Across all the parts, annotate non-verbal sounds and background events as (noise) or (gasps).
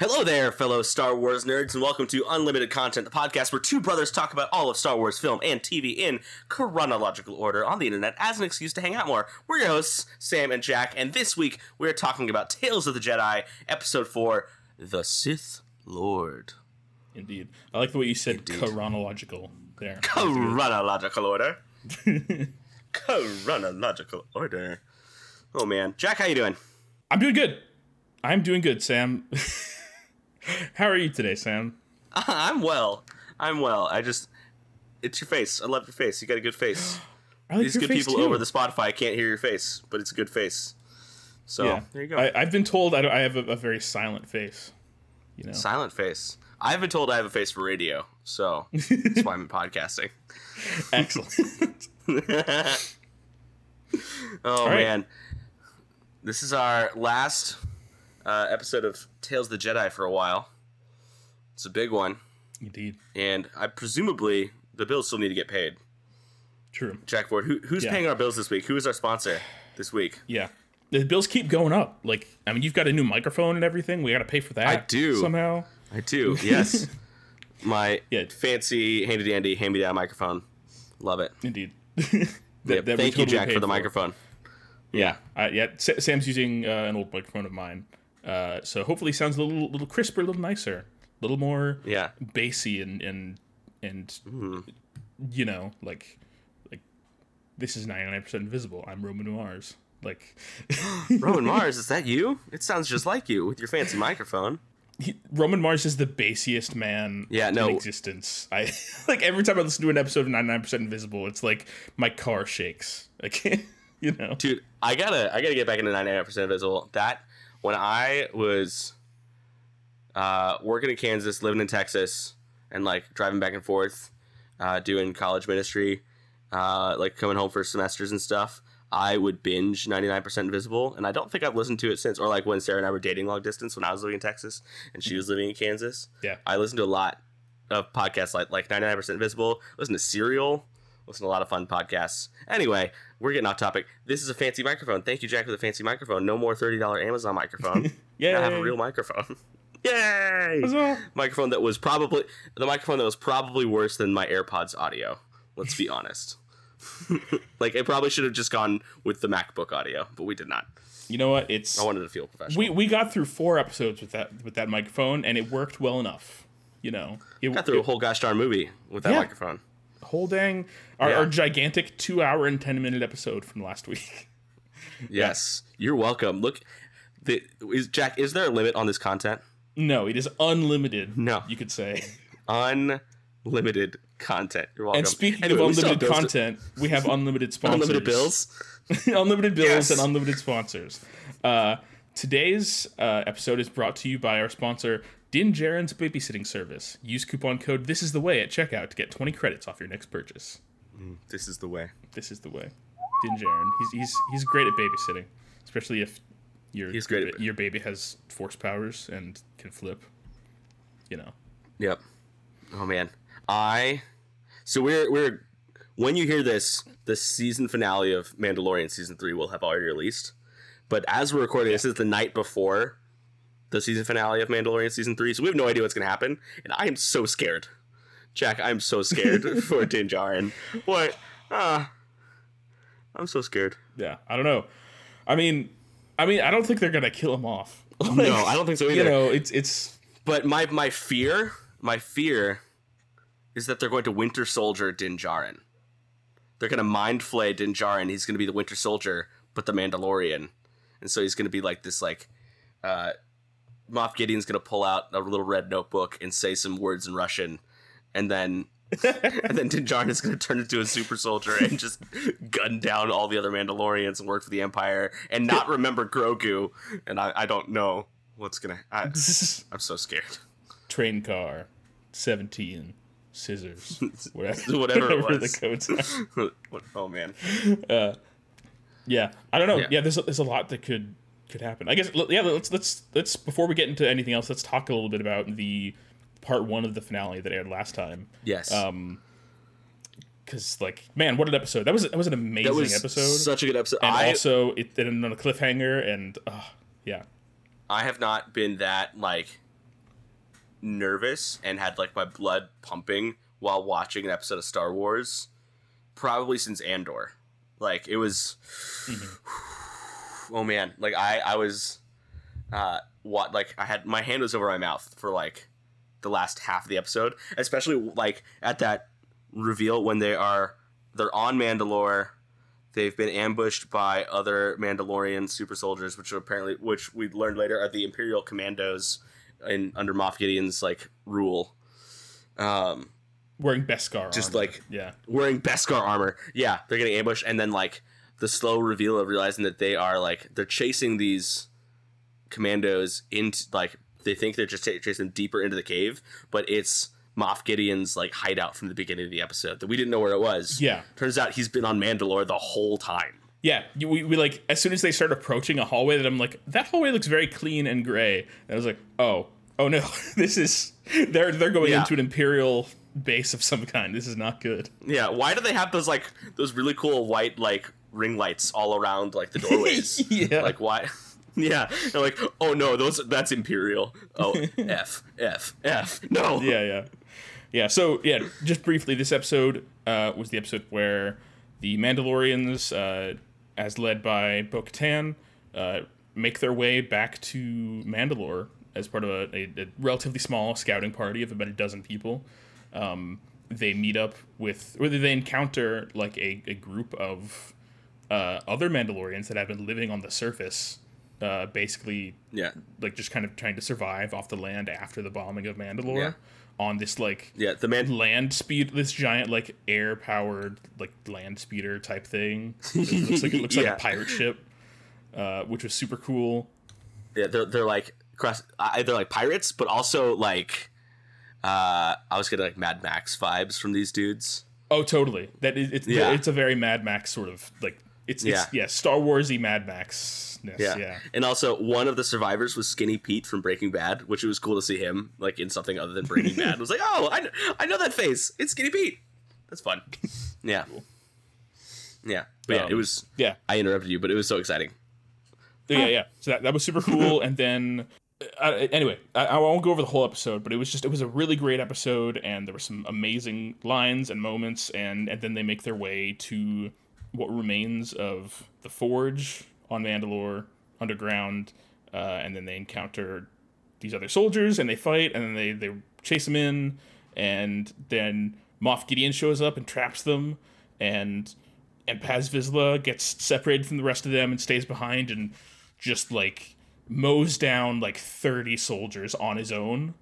Hello there, fellow Star Wars nerds, and welcome to Unlimited Content, the podcast where two brothers talk about all of Star Wars film and TV in chronological order on the internet as an excuse to hang out more. We're your hosts, Sam and Jack, and this week we're talking about Tales of the Jedi, Episode 4 The Sith Lord. Indeed. I like the way you said chronological there. (laughs) Chronological order. (laughs) chronological order. Oh man. Jack, how you doing? I'm doing good. I'm doing good, Sam. (laughs) How are you today, Sam? (laughs) I'm well. I'm well. I just it's your face. I love your face. You got a good face. (gasps) Like These good people too. over the Spotify can't hear your face, but it's a good face. So yeah. there you go. I, I've been told I, I have a, a very silent face. You know. Silent face. I've been told I have a face for radio, so that's why I'm (laughs) podcasting. Excellent. (laughs) Oh right. man, this is our last uh, episode of Tales of the Jedi for a while. It's a big one, Indeed. and I presumably the bills still need to get paid. True. Jack Ford, who, who's Yeah. paying our bills this week? Who is our sponsor this week? Yeah. The bills keep going up. Like, I mean, you've got a new microphone and everything. We got to pay for that. I do. somehow. I do. Yes, (laughs) my Yeah. fancy handy dandy hand me down microphone. Love it. Indeed. (laughs) Yep. That- that we Thank you, Jack, for the microphone. Yeah, uh, yeah. Sam's using uh, an old microphone of mine, uh, so hopefully sounds a little, little crisper, a little nicer, a little more Yeah. bassy and and and you know, like like this is ninety nine percent invisible. I'm Roman Mars. Like (gasps) Roman (laughs) Mars, is that you? It sounds just like you with your fancy microphone. he, Roman Mars is the bassiest man Yeah, no. in existence. (laughs) I like every time I listen to an episode of ninety nine percent invisible, it's like my car shakes. (laughs) Like you know, Dude, I gotta I gotta get back into 99% invisible. That when I was uh, working in Kansas, living in Texas, and like driving back and forth, uh, doing college ministry, uh, like coming home for semesters and stuff, I would binge 99% Invisible, and I don't think I've listened to it since. Or like when Sarah and I were dating long distance when I was living in Texas and she was living in Kansas. Yeah. I listened to a lot of podcasts like like 99% Invisible. Listen to Serial. Listen to a lot of fun podcasts. Anyway, we're getting off topic. This is a fancy microphone. Thank you, Jack, for the fancy microphone. No more thirty dollar Amazon microphone. (laughs) yeah, I have a real microphone. (laughs) Yay! microphone that was probably the microphone that was probably worse than my AirPods audio. Let's be honest. (laughs) like it probably should have just gone with the MacBook audio, but we did not. You know what? It's I wanted to feel professional. we we got through four episodes with that with that microphone, and it worked well enough. You know, it got through a whole gosh darn movie with that Yeah. microphone. Whole dang our, Yeah. our gigantic two hour and ten minute episode from last week. (laughs) Yes, you're welcome. Look, the, is Jack? Is there a limit on this content? No, it is unlimited. No. you could say. (laughs) Unlimited content. You're welcome. And speaking Anyway, of we still have unlimited bills to- content, we have unlimited (laughs) sponsors. unlimited bills. unlimited bills Yes. and unlimited sponsors. Uh, today's uh, episode is brought to you by our sponsor, Din Djarin's babysitting service. Use coupon code This Is the Way at checkout to get 20 credits off your next purchase. Mm, this is the way. This is the way. Din Djarin. He's he's he's great at babysitting, especially if your He's great your, at- your baby has force powers and can flip. You know. Yep. Oh man, I. So we're we're when you hear this, the season finale of Mandalorian season three will have already released. But as we're recording, this is the night before the season finale of Mandalorian season three, so we have no idea what's going to happen, and I am so scared. Jack, I'm so scared (laughs) for Din Djarin. What? Ah, I'm so scared. Yeah. I don't know. I mean, I mean, I don't think they're gonna kill him off. (laughs) no, I don't think so either. You know, it's it's But my my fear, my fear, is that they're going to Winter Soldier Din Djarin. They're going to mind flay Din Djarin. He's going to be the Winter Soldier, but the Mandalorian, and so he's going to be like this like. Uh, Moff Gideon's going to pull out a little red notebook and say some words in Russian, and then. (laughs) and then Din Djarin is going to turn into a super soldier and just gun down all the other Mandalorians and work for the Empire and not (laughs) remember Grogu. And I, I don't know what's going (laughs) to. I'm so scared. train car, seventeen, scissors, whatever, Whatever it the was. codes are. Oh man. Uh, yeah, I don't know. Yeah. Yeah, there's a, there's a lot that could could happen. I guess. Yeah, let's let's let's before we get into anything else, let's talk a little bit about the part one of the finale that aired last time. Yes. Um, because like, man, what an episode! That was that was an amazing was episode, such a good episode. and I also it ended on a cliffhanger, and uh, yeah, I have not been that like nervous and had like my blood pumping while watching an episode of Star Wars probably since Andor. Like it was oh man, like I I was uh what like I had my hand was over my mouth for like the last half of the episode, especially like at that reveal when they are they're on Mandalore. They've been ambushed by other Mandalorian super soldiers, which are apparently, which we learned later, are the Imperial Commandos in under Moff Gideon's like rule. Um, Wearing Beskar. Armor. Just armor. like- yeah, wearing Beskar armor. Yeah, they're getting ambushed, and then like the slow reveal of realizing that they are like they're chasing these commandos into like they think they're just ch- chasing them deeper into the cave, but it's Moff Gideon's like hideout from the beginning of the episode that we didn't know where it was. Yeah. turns out he's been on Mandalore the whole time. yeah. We, we like as soon as they start approaching a hallway, that I'm like, that hallway looks very clean and gray. And I was like, oh, oh no, (laughs) this is they're they're going Yeah. into an imperial base of some kind. This is not good. Yeah, why do they have those like those really cool white like ring lights all around like the (laughs) doorways? Yeah. Like why? (laughs) Yeah, they're like, oh no, those that's Imperial. Oh, (laughs) F, F, F. No. yeah, yeah, yeah. So yeah, just briefly, this episode uh, was the episode where the Mandalorians, uh, as led by Bo-Katan, uh, make their way back to Mandalore as part of a, a, a relatively small scouting party of about a dozen people. Um, they meet up with, or they encounter like a, a group of uh, other Mandalorians that have been living on the surface, uh, basically Yeah, like just kind of trying to survive off the land after the bombing of Mandalore Yeah. on this like yeah. The man. land speed this giant like air powered like land speeder type thing it looks like it looks (laughs) like a pirate ship uh, which was super cool Yeah, they're they're like cross. They're like pirates, but also like. Uh, I was getting like Mad Max vibes from these dudes. oh totally that is it's Yeah. it's a very mad max sort of like it's, it's Yeah. yeah star warsy mad max Yeah. yeah And also, one of the survivors was Skinny Pete from Breaking Bad, which it was cool to see him like in something other than Breaking Bad. (laughs) It was like, oh, I, kn- I know that face. It's Skinny Pete. That's fun. (laughs) Yeah. Yeah. But yeah, Um, it was. yeah I interrupted you, but it was so exciting. yeah, yeah. So that, that was super cool. and then, uh, anyway, I, I won't go over the whole episode, but it was just it was a really great episode, and there were some amazing lines and moments, and and then they make their way to what remains of the forge on Mandalore underground, uh, and then they encounter these other soldiers, and they fight, and then they they chase them in, and then Moff Gideon shows up and traps them, and and Paz Vizsla gets separated from the rest of them and stays behind and just like mows down like 30 soldiers on his own.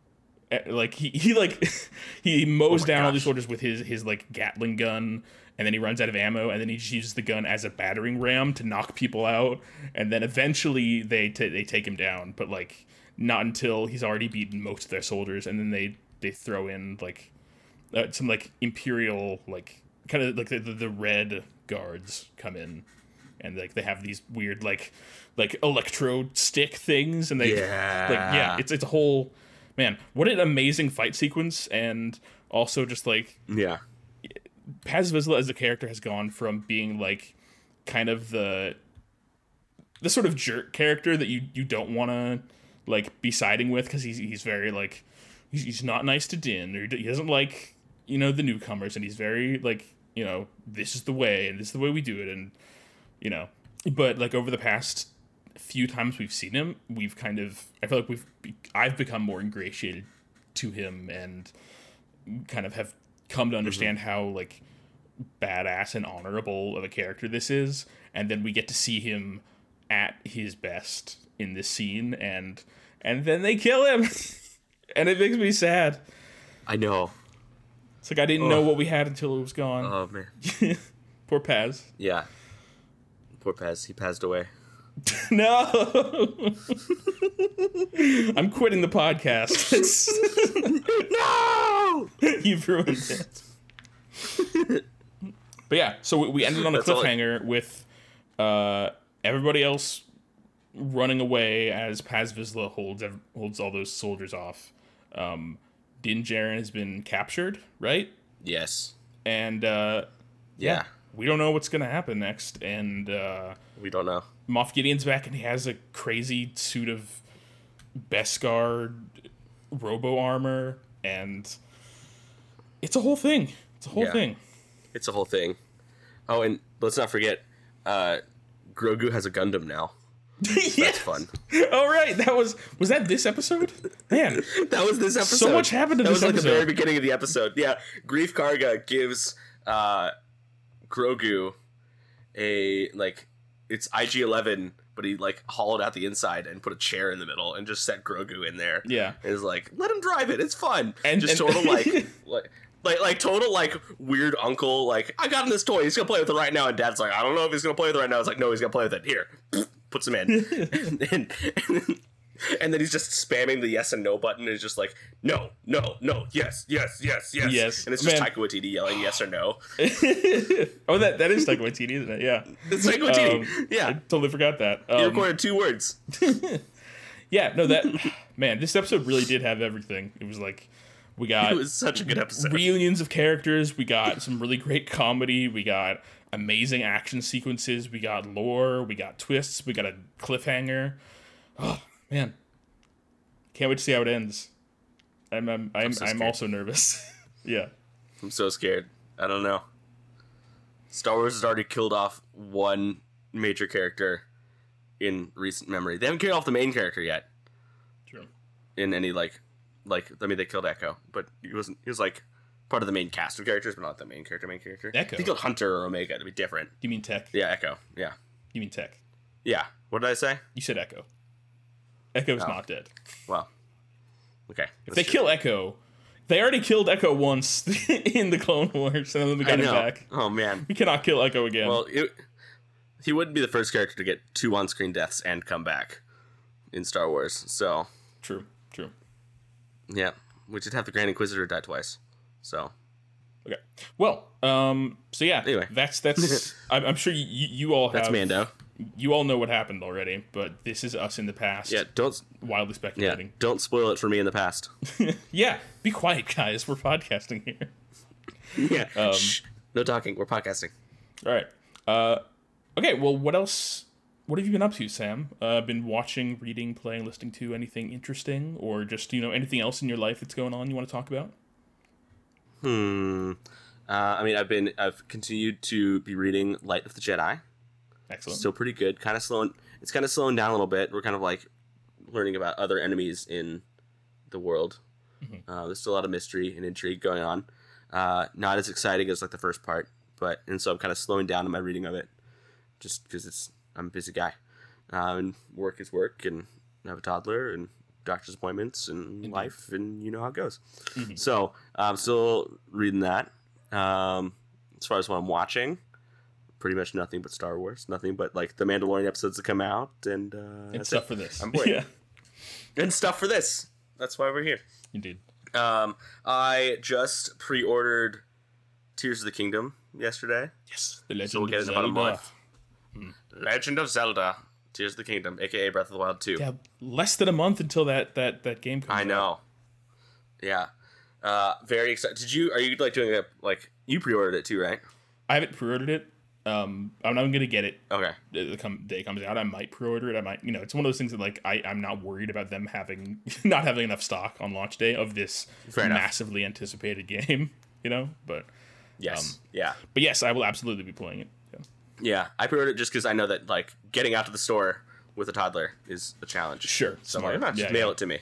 Eh, like he, he like (laughs) he mows down all these soldiers with his his like gatling gun and then he runs out of ammo and then he just uses the gun as a battering ram to knock people out and then eventually they t- they take him down but like not until he's already beaten most of their soldiers and then they they throw in like uh, some like imperial like kind of like the, the, the red guards come in and like they have these weird like like electro stick things and they Yeah. like yeah it's it's a whole man what an amazing fight sequence and also just like Yeah. Paz Vizsla as a character has gone from being like kind of the the sort of jerk character that you you don't want to like be siding with because he's he's very like he's, he's not nice to Din or he doesn't like you know the newcomers and he's very like you know this is the way and this is the way we do it and you know. But like over the past few times we've seen him we've kind of I feel like we've I've become more ingratiated to him and kind of have come to mm-hmm. understand how like badass and honorable of a character this is and then we get to see him at his best in this scene and and then they kill him (laughs) and it makes me sad I know. it's like i didn't know what we had until it was gone Oh man. (laughs) poor paz Yeah. Poor Paz. He passed away. (laughs) no i'm quitting the podcast (laughs) (laughs) No. you've ruined it but yeah so we- we ended on a That's cliffhanger with uh everybody else running away as Paz Vizsla holds holds all those soldiers off. Um, Din Djarin has been captured, right? yes. And uh, Yeah. we don't know what's gonna happen next. And uh, We don't know. Moff Gideon's back, and he has a crazy suit of Beskar robo armor, and it's a whole thing. It's a whole Yeah. thing. It's a whole thing. Oh, and let's not forget, uh, Grogu has a Gundam now. (laughs) That's fun. All right, that was was that this episode? Man, (laughs) That was this episode. So much happened in this episode. that this was like the very beginning of the episode. Yeah, Greef Karga gives uh, Grogu a like it's IG Eleven, but he like hollowed out the inside and put a chair in the middle and just set Grogu in there. yeah. and is like, let him drive it. It's fun. And- just and- total (laughs) like like. Like, like total like weird uncle like I got him this toy he's gonna play with it right now and dad's like I don't know if he's gonna play with it right now it's like no he's gonna play with it here (laughs) puts him in (laughs) and, and, (laughs) and then he's just spamming the yes and no button and it's just like no no no yes yes yes yes Yes. and it's just Man. Taika Waititi yelling yes or no (laughs) oh, that that is Taika Waititi, isn't it? Yeah. it's Taika Waititi Um, I yeah totally forgot that. he Um, recorded two words (laughs) yeah, no, that man, this episode really did have everything. It was like we got it was such a good episode reunions of characters. We got some really great comedy. We got amazing action sequences. We got lore. We got twists. We got a cliffhanger. Oh man, can't wait to see how it ends. I'm I'm I'm, I'm, so scared. also nervous. (laughs) yeah, I'm so scared. I don't know. Star Wars has already killed off one major character in recent memory. They haven't killed off the main character yet true. in any like like I mean they killed Echo, but he wasn't he was like part of the main cast of characters, but not the main character, main character. Echo? They killed Hunter or Omega to be different. You mean tech? Yeah, Echo. Yeah. You mean tech? Yeah. What did I say? You said Echo. Echo's Oh. not dead. Well. Okay. If they kill Echo, they already killed Echo once (laughs) in the Clone Wars, and then we got him back. Oh man. We cannot kill Echo again. Well, it, he wouldn't be the first character to get two on-screen deaths and come back in Star Wars. So, true, true. yeah, we did have the Grand Inquisitor die twice. So, Okay. Well, um, so yeah. Anyway. that's that's. (laughs) I'm, I'm sure you, you all have. that's Mando. You all know what happened already, but this is us in the past. Yeah, don't Wildly speculating. yeah, don't spoil it for me in the past. (laughs) Yeah. Be quiet, guys. We're podcasting here. (laughs) yeah. Um, Shh. No talking. We're podcasting. All right. Uh, okay. Well, what else? What have you been up to, Sam? Uh, been watching, reading, playing, listening to anything interesting, or just you know anything else in your life that's going on you want to talk about? Hmm. Uh, I mean, I've been I've continued to be reading Light of the Jedi. Excellent. Still pretty good. Kind of slowing. It's kind of slowing down a little bit. We're kind of like learning about other enemies in the world. Mm-hmm. Uh, there's still a lot of mystery and intrigue going on. Uh, not as exciting as like the first part, but and so I'm kind of slowing down in my reading of it, just because it's I'm a busy guy, uh, and work is work, and I have a toddler and doctor's appointments and life, and you know how it goes. Mm-hmm. So I'm still reading that. Um, as far as what I'm watching, pretty much nothing but Star Wars, nothing but like the Mandalorian episodes that come out, and uh, and stuff it. for this. I'm waiting. yeah. and stuff for this. That's why we're here. Indeed. Um, I just pre-ordered Tears of the Kingdom yesterday. Yes. The Legend So we'll get of it in about a Zelda. month. Legend of Zelda, Tears of the Kingdom, aka Breath of the Wild 2. Yeah, less than a month until that that that game comes. Out. I out. know. Yeah. Uh, very excited. Did you? Are you like doing a like you pre-ordered it too, right? I haven't pre-ordered it. Um, I'm not gonna get it Okay. the come day comes out. I might pre-order it. I might, you know, it's one of those things that like I I'm not worried about them having (laughs) not having enough stock on launch day of this Fair enough. massively anticipated (laughs) game. You know, but Yes. yeah. but yes, I will absolutely be playing it. Yeah. Yeah. I pre-ordered it just because I know that like getting out to the store with a toddler is a challenge. Sure, So I'm like, "Ah, just Yeah, mail yeah. it to me.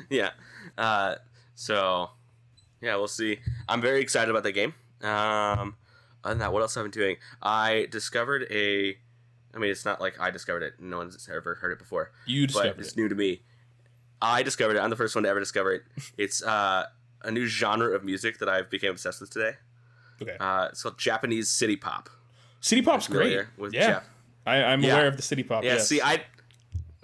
(laughs) yeah. Uh, so yeah, we'll see. I'm very excited about that game. Um, other than that, what else have I been doing? I discovered a. I mean, it's not like I discovered it. No one's ever heard it before. You but discovered it's it. new to me. I discovered it. I'm the first one to ever discover it. (laughs) It's uh, a new genre of music that I've became obsessed with today. Okay. Uh, it's called Japanese city pop. City Pop's great. with yeah. Jap- I, I'm Yeah. aware of the City Pop. Yeah, yes. see, I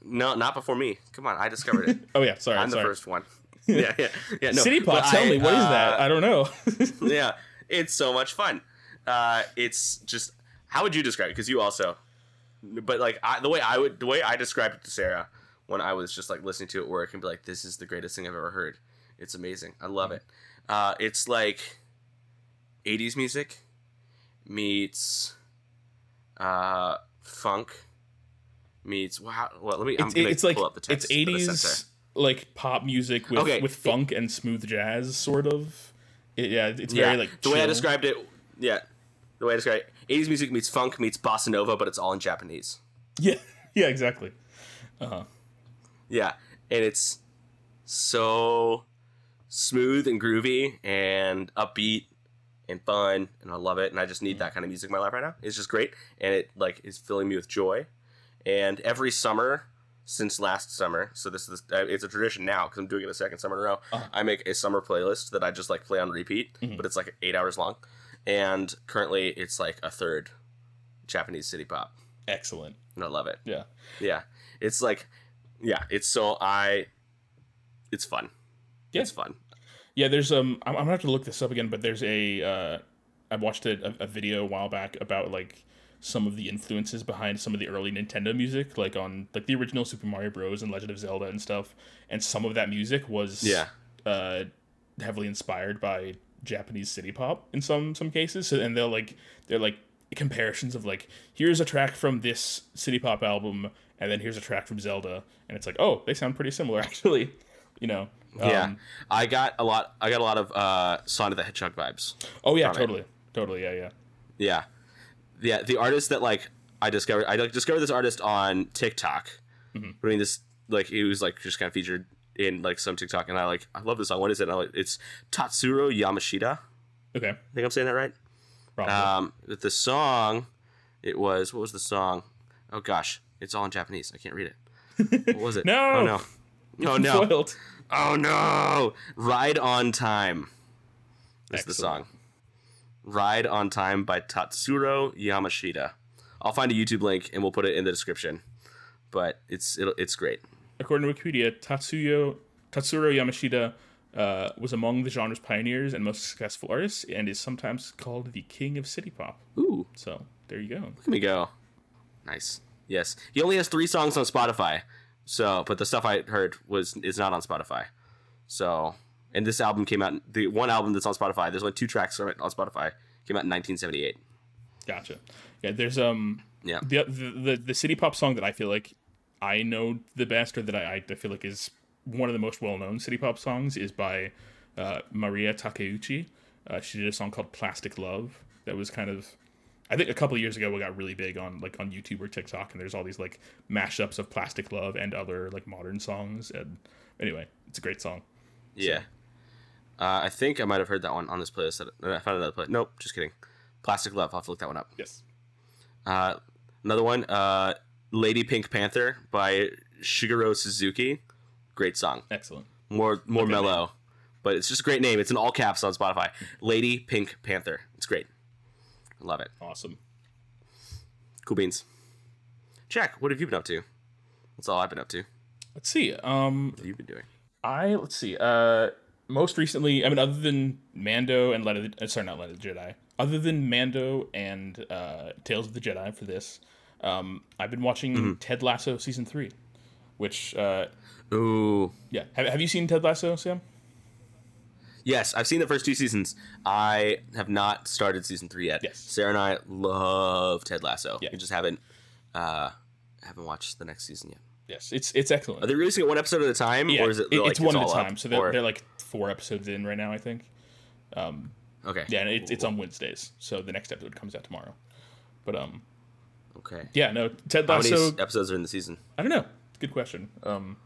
no, not before me. Come on, I discovered it. (laughs) Oh yeah, sorry. I'm the first one. (laughs) Yeah, yeah, yeah. No, City Pop. but Tell I, me what is uh, that? I don't know. yeah, it's so much fun. Uh, it's just how would you describe it? Because you also, but like I, the way I would, the way I described it to Sarah when I was just like listening to it at work and be like, "This is the greatest thing I've ever heard. It's amazing. I love it." Uh, it's like 80s music meets uh, funk meets wow. Well, let me. I'm it's, it's like pull up the it's text that 80s like pop music with Okay. with funk and smooth jazz, sort of. It, yeah, it's Yeah, very like the way I described it. Yeah, the way I described it, 80s music meets funk meets bossa nova, but it's all in Japanese. (laughs) Yeah, yeah, exactly. Yeah, and it's so smooth and groovy and upbeat and fun, and I love it. And I just need that kind of music in my life right now. It's just great, and it like is filling me with joy. And every summer since last summer, so this is uh, it's a tradition now because I'm doing it a second summer in a row. Uh-huh. I make a summer playlist that I just like play on repeat, Mhm. but it's like eight hours long, and currently it's like a third Japanese city pop, Excellent. and I love it. Yeah. Yeah, it's like, yeah, it's so I, it's fun. Yeah. It's fun. Yeah, there's um I'm, I'm gonna have to look this up again, but there's a uh I watched a, a, a video a while back about like some of the influences behind some of the early Nintendo music, like on like the original Super Mario Bros. and Legend of Zelda and stuff. And some of that music was Yeah. uh heavily inspired by Japanese city pop in some some cases. So and they'll like they're like comparisons of like here's a track from this city pop album and then here's a track from Zelda and it's like oh they sound pretty similar (laughs) actually you know yeah, Um, I got a lot. I got a lot of uh, Sonic the Hedgehog vibes. oh yeah from it. totally totally yeah yeah Yeah, yeah. The artist that like I discovered, I like, discovered this artist on TikTok. Mhm. I mean, this like it was like just kind of featured in like some TikTok, and I like I love this song. What is it? I like, it's Tatsuro Yamashita. okay I think I'm saying that right. probably. Um, the song, it was what was the song? Oh gosh, it's all in Japanese. I can't read it. What was it? (laughs) No! Oh no. Oh no. Foiled. Oh no! Ride on Time is the song. Ride on Time by Tatsuro Yamashita. I'll find a YouTube link and we'll put it in the description. But it's it's great. According to Wikipedia, Tatsuyo Tatsuro Yamashita uh, was among the genre's pioneers and most successful artists, and is sometimes called the king of city pop. Ooh, So there you go. look at me go. Nice. Yes, he only has three songs on Spotify. So, but the stuff I heard was is not on Spotify. So, and this album came out. The one album that's on Spotify. There's only two tracks on Spotify. Came out in 1978. Gotcha. Yeah, there's um Yeah. the the the, the city pop song that I feel like I know the best, or that I, I feel like is one of the most well known city pop songs, is by uh, Maria Takeuchi. Uh, she did a song called "Plastic Love" that was kind of, I think, a couple years ago. It got really big on like on YouTube or TikTok, and there's all these like mashups of "Plastic Love" and other like modern songs. And anyway, it's a great song. Yeah. Uh, I think I might have heard that one on this playlist. I found another playlist. Nope, just kidding. Plastic Love. I'll have to look that one up. Yes. Uh, another one, uh, Lady Pink Panther by Shigeru Suzuki. Great song. Excellent. More more Okay, mellow, but it's just a great name. It's in all caps on Spotify. Lady Pink Panther. It's great. I love it. Awesome. Cool beans. Jack, what have you been up to? That's all I've been up to. Let's see. Um, What have you been doing? I let's see. Uh, most recently, I mean, other than Mando and Let of the, uh, sorry, not Let of the Jedi. Other than Mando and uh, Tales of the Jedi for this, um, I've been watching Mm-hmm. Ted Lasso season three, which uh, Ooh. yeah, have, have you seen Ted Lasso, Sam? Yes, I've seen the first two seasons. I have not started season three yet. Yes. Sarah and I love Ted Lasso. Yeah. We just haven't uh haven't watched the next season yet. Yes, it's it's excellent. Are they releasing it one episode at a time, yeah, or is it, it- like, it's one at a all up? time. So they're, Or- they're like four episodes in right now, I think. Um, okay, Yeah, and it's it's on Wednesdays, so the next episode comes out tomorrow. But um, okay. yeah, no, Ted How many Lasso. episodes are in the season? I don't know. Good question. Um,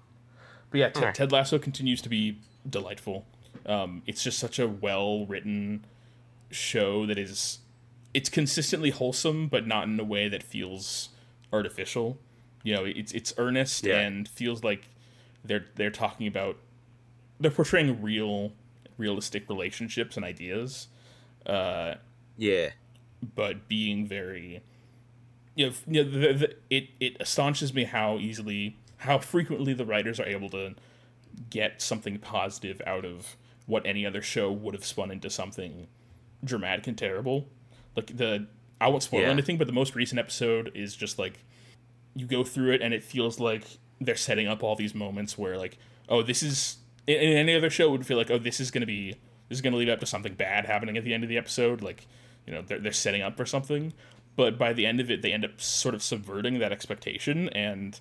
but yeah, Ted, Alright. Ted Lasso continues to be delightful. Um, it's just such a well written show that is, it's consistently wholesome, but not in a way that feels artificial. You know, it's it's earnest Yeah. and feels like they're they're talking about they're portraying real, realistic relationships and ideas. Uh, Yeah, but being very you know, you know the, the, it it astonishes me how easily how frequently the writers are able to get something positive out of what any other show would have spun into something dramatic and terrible. Like the i won't spoil Yeah. anything but the most recent episode is just like you go through it and it feels like they're setting up all these moments where like oh this is in in any other show would feel like oh this is going to be this is going to lead up to something bad happening at the end of the episode. Like you know they're, they're setting up for something but by the end of it they end up sort of subverting that expectation and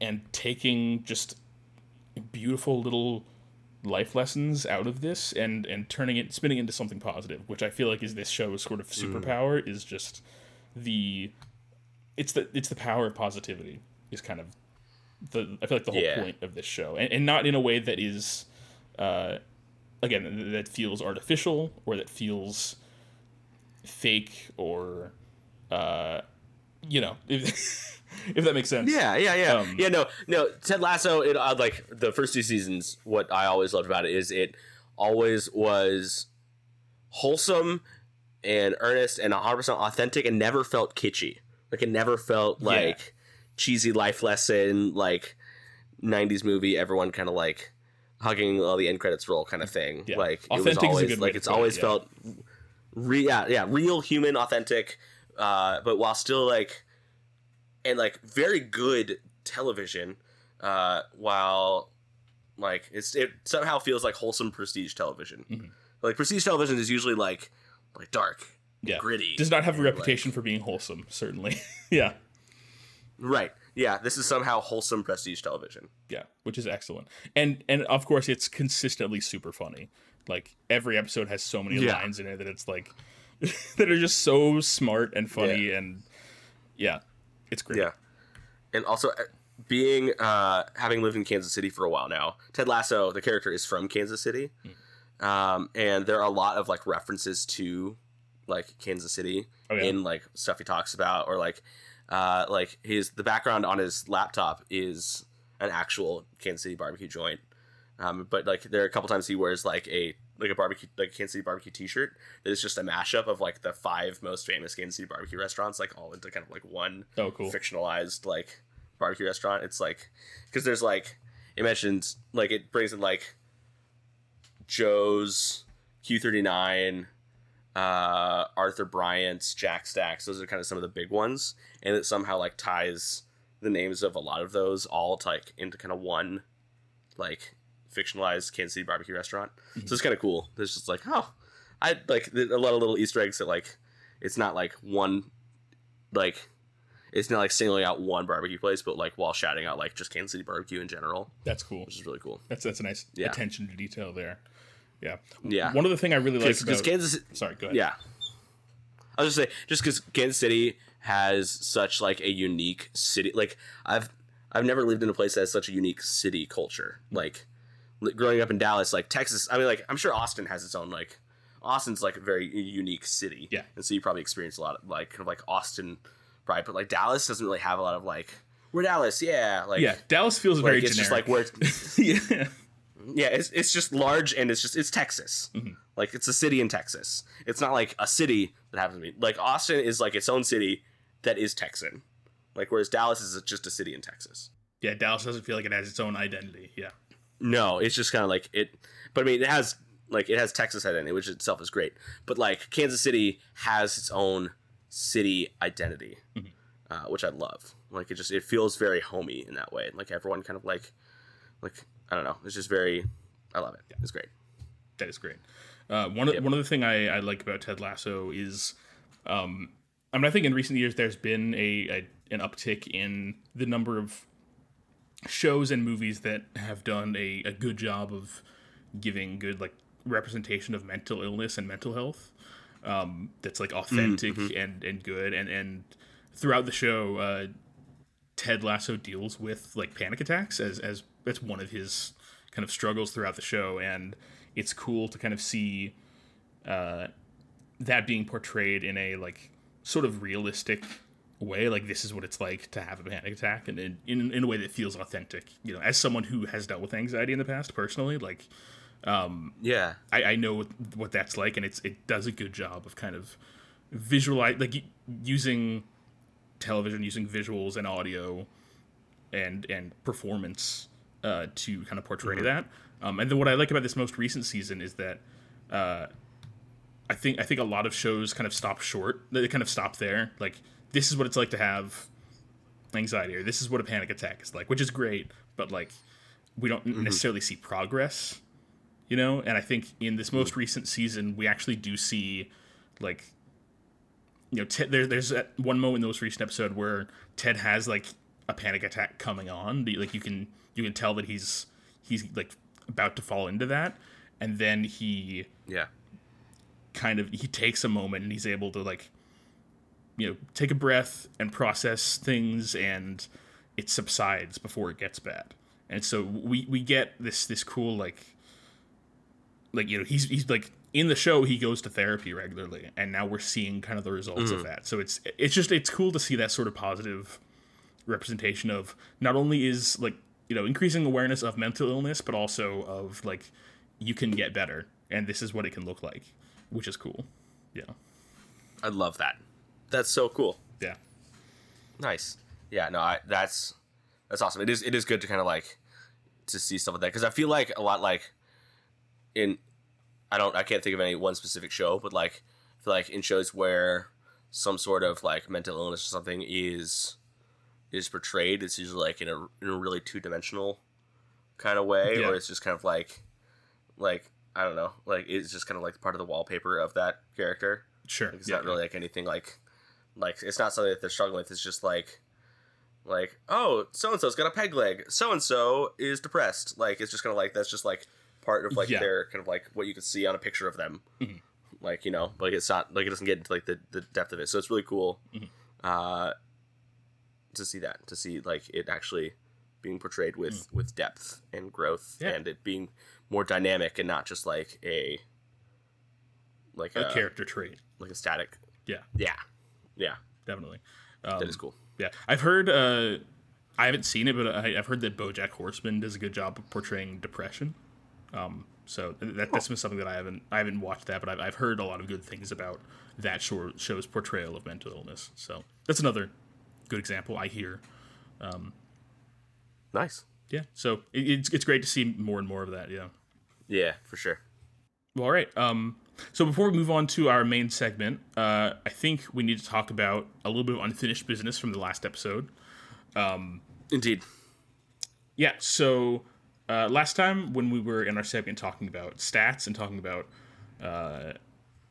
and taking just beautiful little life lessons out of this and and turning it spinning into something positive which i feel like is this show's sort of superpower is just the it's the it's the power of positivity is kind of the i feel like the whole Yeah. point of this show and, and not in a way that is uh again that feels artificial or that feels fake or uh you know (laughs) if, if that makes sense Yeah, yeah, yeah, Um, yeah. No, no. Ted Lasso. It uh, like the first two seasons. What I always loved about it is it always was wholesome and earnest and 100 percent authentic and never felt kitschy. Like it never felt like cheesy life lesson, like 90s movie. Everyone kind of like hugging all the end credits roll kind of thing. Yeah. Like Authentic it was always like it's put it, always yeah. felt re- yeah, yeah, real human, authentic, uh, but while still like and like very good television, uh, while like it's it somehow feels like wholesome prestige television. Mhm. Like prestige television is usually like like dark, yeah gritty, does not have a and, like- reputation for being wholesome certainly (laughs) yeah right? Yeah, this is somehow wholesome prestige television. yeah which is excellent and and of course it's consistently super funny like every episode has so many Yeah. lines in it that it's like (laughs) that are just so smart and funny and yeah it's great. Yeah, and also uh, being uh, having lived in Kansas City for a while now, Ted Lasso, the character, is from Kansas City, um, and there are a lot of like references to like Kansas City Oh, yeah. in like stuff he talks about, or like uh, like his the background on his laptop is an actual Kansas City barbecue joint. Um, but like there are a couple times he wears like a like a barbecue like a Kansas City barbecue T-shirt that is just a mashup of like the five most famous Kansas City barbecue restaurants, like all into kind of like one oh cool fictionalized like barbecue restaurant. It's like because there's like it mentions like it brings in like Joe's, Q39, uh, Arthur Bryant's, Jack Stacks. Those are kind of some of the big ones, and it somehow like ties the names of a lot of those all to like into kind of one like fictionalized Kansas City barbecue restaurant. So mhm. it's kind of cool. There's just like oh, I like a lot of little Easter eggs that like it's not like one like it's not like singling out one barbecue place, but like while shouting out like just Kansas City barbecue in general, that's cool which is really cool. that's that's a nice Yeah. attention to detail there yeah Yeah, one of the thing i really like because Kansas, sorry go ahead yeah. I was just say just because Kansas City has such like a unique city. Like I've I've never lived in a place that has such a unique city culture. Mm-hmm. Like li- growing up in Dallas, like Texas. I mean, like I'm sure Austin has its own like Austin's like a very unique city. Yeah. and so you probably experience a lot of like kind of like Austin pride, but like Dallas doesn't really have a lot of like we're Dallas, yeah, like yeah dallas feels like very it's just like generic where (laughs) yeah yeah, it's, it's just large and it's just it's Texas. Mhm. Like it's a city in Texas. It's not like a city that happens to be like Austin is like its own city that is Texan. Like whereas Dallas is just a city in Texas. yeah dallas doesn't feel like it has its own identity yeah No, it's just kind of like it. But I mean, it has like it has Texas identity, which itself is great. But like Kansas City has its own city identity, Mhm. uh, which I love. Like it just it feels very homey in that way. Like everyone kind of like like I don't know. It's just very. I love it. It's great. That is great. Uh, one of Yep. one of the thing I, I like about Ted Lasso is, um, I mean, I think in recent years there's been a, a an uptick in the number of shows and movies that have done a, a good job of giving good like representation of mental illness and mental health. Um, that's like authentic and and good and and throughout the show, uh, Ted Lasso deals with like panic attacks as as that's one of his kind of struggles throughout the show, and it's cool to kind of see uh, that being portrayed in a like sort of realistic way. Like this is what it's like to have a panic attack, and in in, in a way that feels authentic. You know, as someone who has dealt with anxiety in the past personally, like um Yeah. I, I know what, that's like, and it's it does a good job of kind of visualize like using television, using visuals and audio, and and performance uh, to kind of portray that. Um, and then what I like about this most recent season is that uh, I think I think a lot of shows kind of stop short. They kind of stop there. Like this is what it's like to have anxiety, or this is what a panic attack is like, which is great. But like we don't mm-hmm. necessarily see progress you know and i think in this most mm-hmm. recent season we actually do see like you know ted, there, there's that one moment in the most recent episode where ted has like a panic attack coming on like you can you can tell that he's he's like about to fall into that, and then he Yeah. kind of he takes a moment and he's able to like you know take a breath and process things and it subsides before it gets bad. And so we we get this this cool like like you know he's he's like in the show he goes to therapy regularly and now we're seeing kind of the results of mm. that. So it's it's just it's cool to see that sort of positive representation of not only is like you know increasing awareness of mental illness but also of like you can get better and this is what it can look like which is cool. Yeah. I love that. That's so cool. yeah Nice. Yeah, no, I that's that's awesome. It is it is good to kind of like to see stuff like that because I feel like a lot like in I don't I can't think of any one specific show, but like I feel like in shows where some sort of like mental illness or something is is portrayed, it's usually like in a in a really two dimensional kind of way, Yeah. or it's just kind of like like I don't know, like it's just kind of like part of the wallpaper of that character. sure It's yeah, not really like anything like like it's not something that they're struggling with. It's just like like oh so and so's got a peg leg. So and so is depressed. Like it's just kind of like that's just like part of like Yeah. their kind of like what you can see on a picture of them. Mhm. Like you know, like it's not like it doesn't get into like the the depth of it. So it's really cool Mhm. uh, to see that to see like it actually being portrayed with with depth and growth Mm. Yeah. and it being more dynamic and not just like a like a character trait like a static yeah yeah yeah. Definitely. Um, that is cool. yeah. I've heard uh i haven't seen it but I, i've heard that bojack horseman does a good job of portraying depression. Um so that, that's been something that i haven't i haven't watched that but I've, I've heard a lot of good things about that show, show's portrayal of mental illness. So that's another good example i hear. Nice. yeah. So it, it's, it's great to see more and more of that. Yeah. Yeah for sure. Well, all right. Um, so before we move on to our main segment, uh, I think we need to talk about a little bit of unfinished business from the last episode. Um, indeed Yeah. So uh, last time when we were in our segment talking about stats and talking about uh,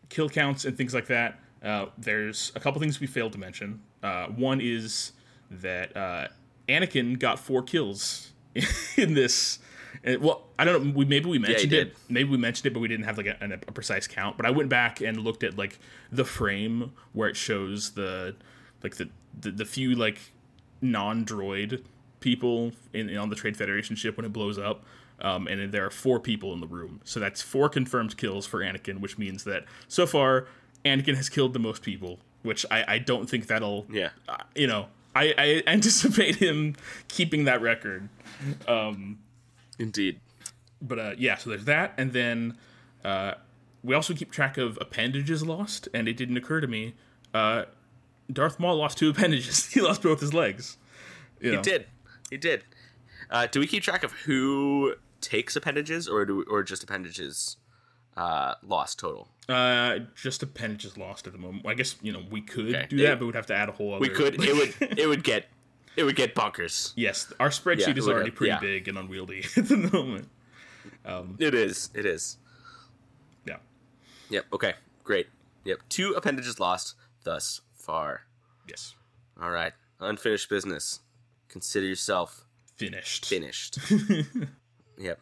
kill counts and things like that, uh, there's a couple things we failed to mention. Uh, one is that uh, Anakin got four kills (laughs) in this. And- well, I don't know. We maybe we mentioned did. it. Maybe we mentioned it, but we didn't have like a, a precise count. But I went back and looked at like the frame where it shows the like the the, the few like non-droid people in, on the Trade Federation ship when it blows up. Um, and there are four people in the room, so that's four confirmed kills for Anakin, which means that so far Anakin has killed the most people. Which I, I don't think that'll yeah uh, you know I, I anticipate (laughs) him keeping that record. Indeed But uh, yeah, so there's that, and then uh, we also keep track of appendages lost, and it didn't occur to me. Uh, Darth Maul lost two (laughs) appendages. he lost both his legs. You know? he did he did uh, do we keep track of who takes appendages or do we, or just appendages uh, lost total Uh, just appendages lost at the moment. I guess you know we could Okay. do that, but we'd have to add a whole other. we could it would (laughs) it would get it would get bonkers yes, our spreadsheet Yeah, is already pretty yeah. big and unwieldy (laughs) at the moment. Um, it is it is Yeah. yep okay great yep two appendages lost thus far Yes. all right unfinished business consider yourself Finished. finished. (laughs) yep.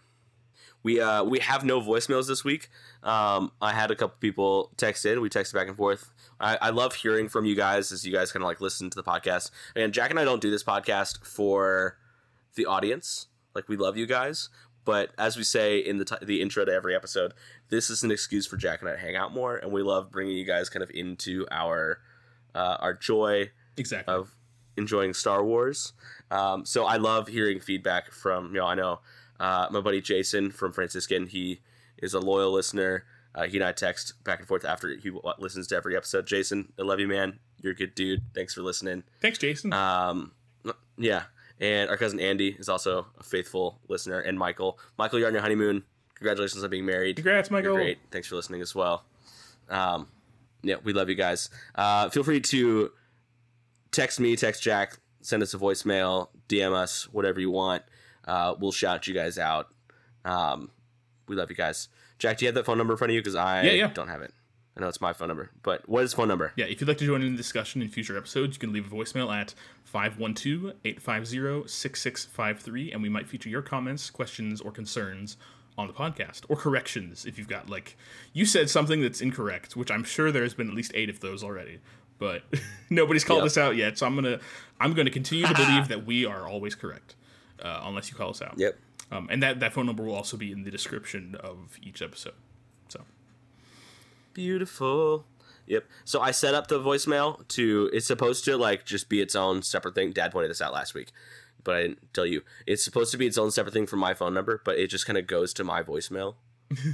We uh we have no voicemails this week. Um, I had a couple people text in. We texted back and forth. I, I love hearing from you guys as you guys kind of like listen to the podcast. Again, Jack and I don't do this podcast for the audience. Like we love you guys, but as we say in the t- the intro to every episode, this is an excuse for Jack and I to hang out more, and we love bringing you guys kind of into our uh, our joy Exactly. of enjoying Star Wars. Um, so I love hearing feedback from you know I know uh, my buddy Jason from Franciscan. He is a loyal listener. Uh, he and I text back and forth after he w- listens to every episode. Jason, I love you, man. You're a good dude. Thanks for listening. Thanks, Jason. Um, yeah, and our cousin Andy is also a faithful listener, and Michael. Michael, you're on your honeymoon. Congratulations on being married. Congrats, You're Michael. great. Thanks for listening as well. Um, yeah, we love you guys. Uh, feel free to text me, text Jack, send us a voicemail, DM us, whatever you want. Uh, we'll shout you guys out. Um, we love you guys. Jack, do you have that phone number in front of you? Because I Yeah, yeah. don't have it. I know it's my phone number, but what is phone number? Yeah, if you'd like to join in the discussion in future episodes, you can leave a voicemail at 512-850-6653 and we might feature your comments, questions, or concerns on the podcast or corrections if you've got like you said something that's incorrect, which I'm sure there's been at least 8 of those already. But (laughs) nobody's called Yep. us out yet, so I'm going to I'm going to continue to (laughs) believe that we are always correct. Uh, unless you call us out. Yep. Um, and that, that phone number will also be in the description of each episode. So Beautiful. Yep. So I set up the voicemail to. It's supposed to like just be its own separate thing. Dad pointed this out last week, but I didn't tell you. It's supposed to be its own separate thing from my phone number, but it just kind of goes to my voicemail.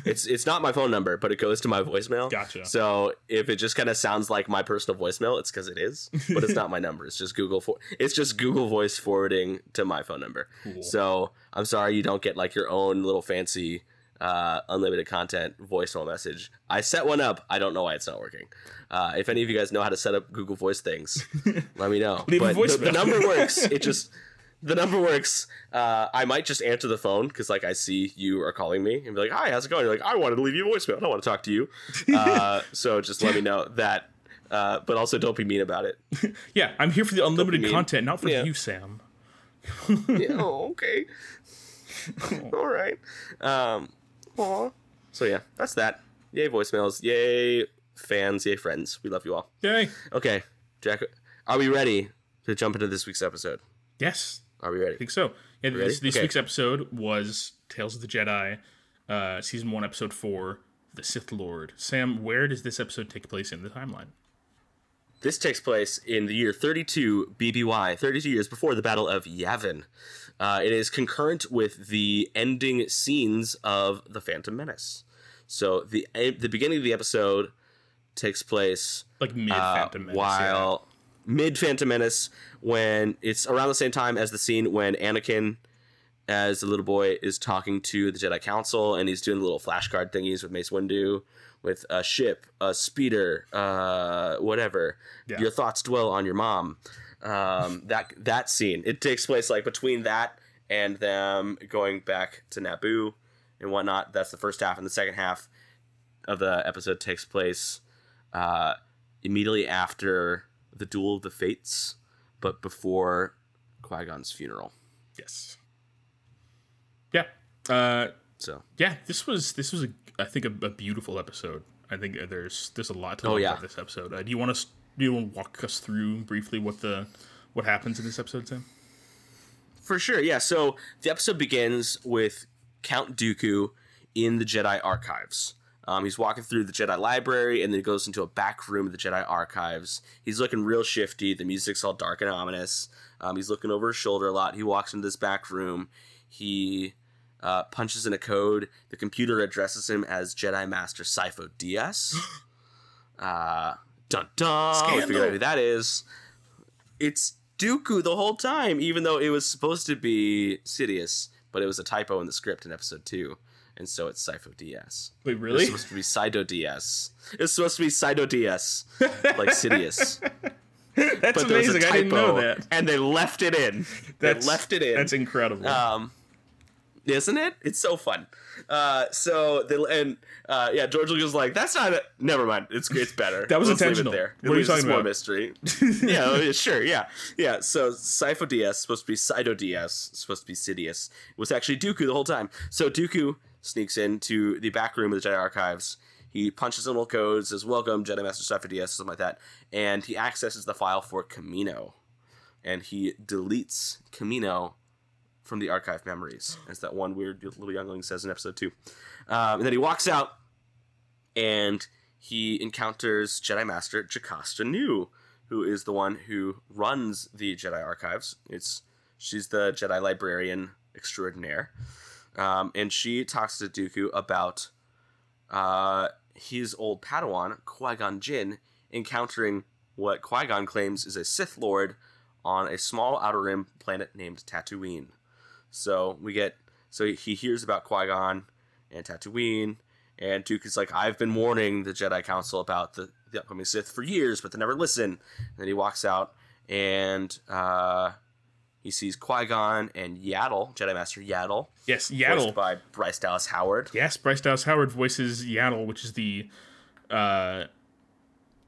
It's it's not my phone number, but it goes to my voicemail. Gotcha. So if it just kind of sounds like my personal voicemail, it's because it is, but it's not my number. It's just Google for. It's just Google Voice forwarding to my phone number. Cool. So I'm sorry you don't get like your own little fancy uh, unlimited content voicemail message. I set one up. I don't know why it's not working. Uh, if any of you guys know how to set up Google Voice things, (laughs) let me know. But the, the number works. It just the number works. Uh, I might just answer the phone because like I see you are calling me and be like, "Hi, how's it going?" You're like, "I wanted to leave you a voicemail. I don't want to talk to you." (laughs) Uh, so just let me know that. Uh, but also don't be mean about it. (laughs) yeah, I'm here for the unlimited content, not for Yeah. you, Sam. Yeah, (laughs) oh, okay. All right. Um, aw. So yeah, that's that. Yay voicemails. Yay fans. Yay friends. We love you all. Yay! Okay, Jack. Are we ready to jump into this week's episode? Yes, Are we ready? I think so. Yeah, this, this Okay. week's episode was Tales of the Jedi, uh, season one, episode four, The Sith Lord. Sam, where does this episode take place in the timeline? This takes place in the year 32 BBY, 32 years before the Battle of Yavin. Uh, it is concurrent with the ending scenes of The Phantom Menace. So the the beginning of the episode takes place Like mid uh, Phantom Menace. while mid Phantom Menace, when it's around the same time as the scene when Anakin, as the little boy, is talking to the Jedi Council and he's doing the little flashcard thingies with Mace Windu, with a ship, a speeder, uh, whatever. Yeah. Your thoughts dwell on your mom. Um, (laughs) that that scene it takes place like between that and them going back to Naboo and whatnot. That's the first half, and the second half of the episode takes place uh, immediately after the Duel of the Fates, but before Qui Gon's funeral. Yes. Yeah. Uh, So yeah. This was this was a I think a, a beautiful episode. I think there's there's a lot to Oh, love yeah. about this episode. Uh, do you want to do you want to walk us through briefly what the what happens in this episode, Sam? for sure, yeah. So the episode begins with Count Dooku in the Jedi archives. Um, he's walking through the Jedi library and then goes into a back room of the Jedi archives. He's looking real shifty. The music's all dark and ominous. Um, he's looking over his shoulder a lot. He walks into this back room. He uh, punches in a code. The computer addresses him as Jedi Master Sifo Dyas. (gasps) uh, dun dun. We figured Scandal. out who that is. It's Dooku the whole time, even though it was supposed to be Sidious, but it was a typo in the script in episode two, and so it's Sifo Dyas. Wait, really? It's supposed to be Sido Dyas. It's supposed to be Sido Dyas, like Sidious. (laughs) That's but a amazing. typo, I didn't know that. and they left it in. That's they left it in. That's incredible. Um, isn't it? It's so fun. Uh, so the and uh, yeah, George Lucas was like, "That's not it. Never mind. It's it's better. (laughs) That was Let's leave it intentional. there. What are you talking about? more mystery. (laughs) yeah, oh, sure. Yeah, yeah. So Sifo Dyas supposed to be Sido Dyas supposed to be Sidious. Was actually Dooku the whole time. So Dooku sneaks into the back room of the Jedi archives. He punches in little codes, says "Welcome, Jedi Master Sifo Dyas," something like that, and he accesses the file for Camino, and he deletes Camino from the archive memories, as that one weird little youngling says in episode two. Um, and then he walks out, and he encounters Jedi Master Jocasta Nu, who is the one who runs the Jedi archives. It's she's the Jedi librarian extraordinaire, um, and she talks to Dooku about uh, his old Padawan Qui Gon Jinn encountering what Qui Gon claims is a Sith Lord on a small outer rim planet named Tatooine. So we get so he hears about Qui Gon and Tatooine, and Dooku's like, I've been warning the Jedi Council about the, the upcoming Sith for years, but they never listen. And then he walks out and uh, he sees Qui Gon and Yaddle, Jedi Master Yaddle, yes, voiced Yaddle. by Bryce Dallas Howard. Yes, Bryce Dallas Howard voices Yaddle, which is the uh,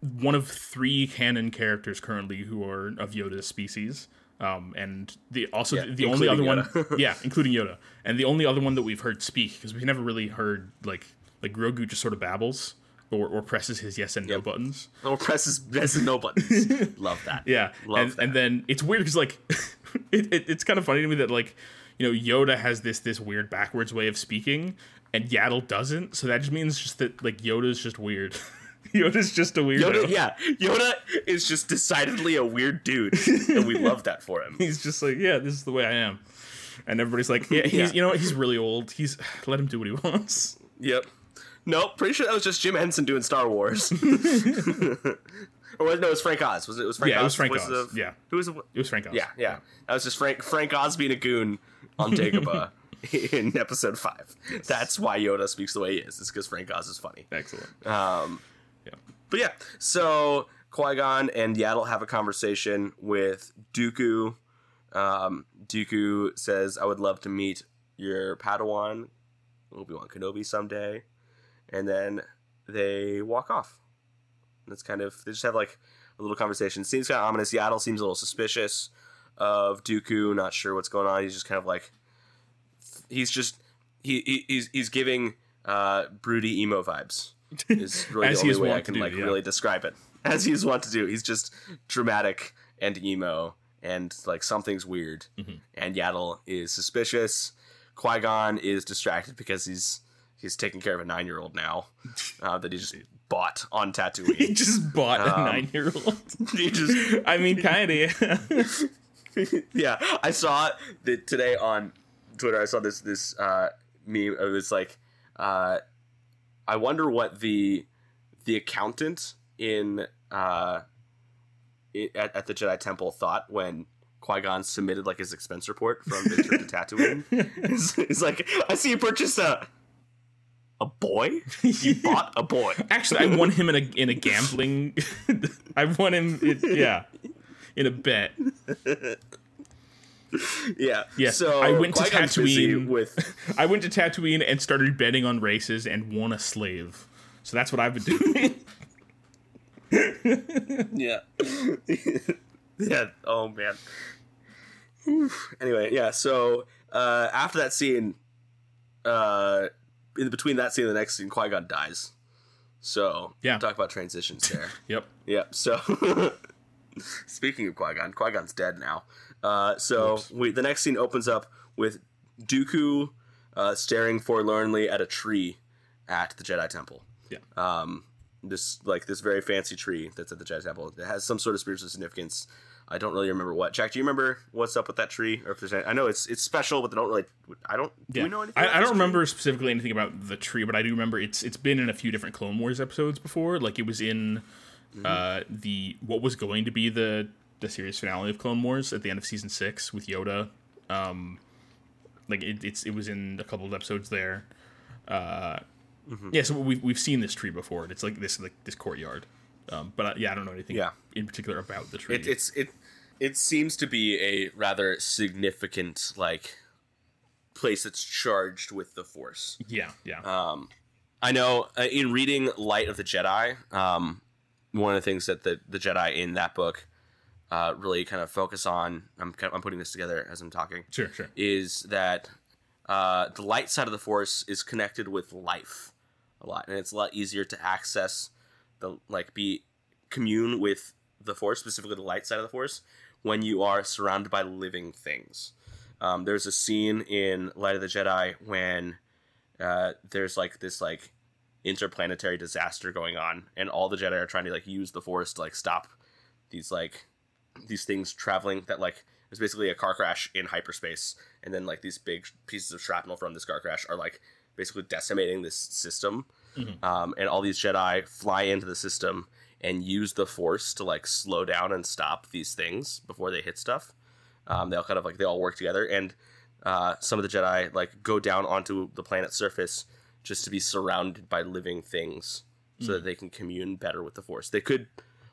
one of three canon characters currently who are of Yoda's species. Um, and the also Yeah, the only other including one, (laughs) yeah, including Yoda, and the only other one that we've heard speak because we've never really heard like like Grogu just sort of babbles or, or presses his yes and no Yep. buttons. Or presses yes and no buttons. (laughs) Love that. Yeah, Love and, that. and then it's weird because like (laughs) it, it, it's kind of funny to me that like you know Yoda has this this weird backwards way of speaking, and Yaddle doesn't. So that just means just that like Yoda's just weird. (laughs) Yoda's just a weirdo. Yoda, yeah, Yoda is just decidedly a weird dude, and we love that for him. He's just like, yeah, this is the way I am, and everybody's like, yeah, he's Yeah. you know what? He's really old. He's (sighs) let him do what he wants. Yep. Nope. Pretty sure that was just Jim Henson doing Star Wars. (laughs) (laughs) or was, no, it was Frank Oz. Was it? it was Frank Yeah, Oz? it was Frank Oz. of- Yeah. Who was? The, It was Frank Oz. yeah, yeah. That was just Frank Frank Oz being a goon on (laughs) Dagobah in episode five. That's why Yoda speaks the way he is. It's because Frank Oz is funny. excellent. Um, Yeah. But yeah, so Qui Gon and Yaddle have a conversation with Dooku. Um, Dooku says, "I would love to meet your Padawan, Obi Wan Kenobi, someday," and then they walk off. That's kind of they just have like a little conversation. Seems kind of ominous. Yaddle seems a little suspicious of Dooku. Not sure what's going on. He's just kind of like he's just he, he he's he's giving uh, broody emo vibes. (laughs) Is really the only way I can do, like yeah. really describe it. (laughs) As he's wont to do. He's just dramatic and emo, and like something's weird. Mhm. And Yaddle is suspicious. Qui Gon is distracted because he's he's taking care of a nine year old now uh, that he just bought on (laughs) Tatooine. He just bought a Um, nine year old. (laughs) he just (laughs) I mean, kind of. yeah, I saw that today on Twitter. I saw this this uh, meme. It was like, uh, I wonder what the the accountant in uh, at, at the Jedi Temple thought when Qui Gon submitted like his expense report from the trip to Tatooine. He's, he's like, I see you purchased a a boy. You (laughs) bought a boy. Actually, I won him in a in a gambling. (laughs) I won him. In, yeah, in a bet. (laughs) Yeah. Yeah, So I went to Tatooine. with I went to Tatooine and started betting on races and won a slave. So that's what I've been doing. Yeah. yeah. Oh man. Anyway, yeah. So uh, after that scene, uh, in between that scene and the next scene, Qui Gon dies. So Yeah. talk about transitions there. (laughs) yep. Yep. So (laughs) speaking of Qui Gon, Qui Gon's dead now. Uh, so we, the next scene opens up with Dooku uh, staring forlornly at a tree at the Jedi Temple Yeah. um, this like this very fancy tree that's at the Jedi Temple. It has some sort of spiritual significance. I don't really remember what. Jack, do you remember what's up with that tree, or if there's? Any, I know it's it's special, but I don't really. I don't. Do Yeah. we know anything? I, I don't tree? remember specifically anything about the tree, but I do remember it's it's been in a few different Clone Wars episodes before. Like it was in Mm-hmm. uh, the what was going to be the the series finale of Clone Wars at the end of season six with Yoda. Um, like it, it's it was in a couple of episodes there. Uh, Mm-hmm. Yeah, so we've we've seen this tree before. It's like this like this courtyard. Um, but uh, yeah, I don't know anything Yeah. in particular about the tree. It, it's it. It seems to be a rather significant like place that's charged with the Force. yeah, yeah. Um, I know uh, in reading Light of the Jedi, um, one of the things that the, the Jedi in that book uh, really kind of focus on, I'm, kind of- I'm putting this together as I'm talking, sure, sure. is that uh, the light side of the Force is connected with life a lot, and it's a lot easier to access the like be commune with the Force, specifically the light side of the Force, when you are surrounded by living things. Um, there's a scene in Light of the Jedi when uh, there's like this like interplanetary disaster going on, and all the Jedi are trying to like use the Force to like stop these like these things traveling that like it's basically a car crash in hyperspace, and then like these big pieces of shrapnel from this car crash are like basically decimating this system, Mhm. um, and all these Jedi fly into the system and use the Force to like slow down and stop these things before they hit stuff. Um, they all kind of like they all work together, and uh, some of the Jedi like go down onto the planet's surface just to be surrounded by living things, so that they can commune better with the Force. They could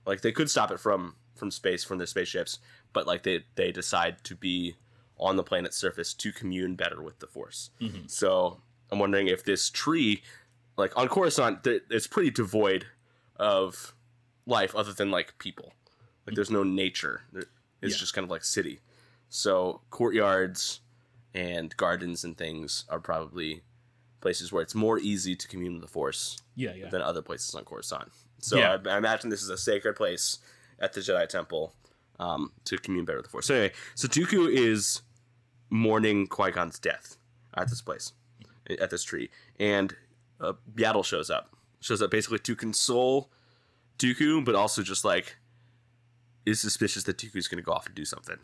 like they could stop it from from space from their spaceships, but like they they decide to be on the planet's surface to commune better with the Force. Mhm. So I'm wondering if this tree, like on Coruscant, it's pretty devoid of life other than like people. Like there's no nature. There- It's Yeah. just kind of like city. So courtyards and gardens and things are probably places where it's more easy to commune with the Force Yeah, yeah. than other places on Coruscant. So Yeah. I, I imagine this is a sacred place at the Jedi Temple um, to commune better with the Force. So anyway, so Dooku is mourning Qui Gon's death at this place, at this tree, and uh, Yaddle shows up. Shows up basically to console Dooku, but also just like is suspicious that Dooku's going to go off and do something.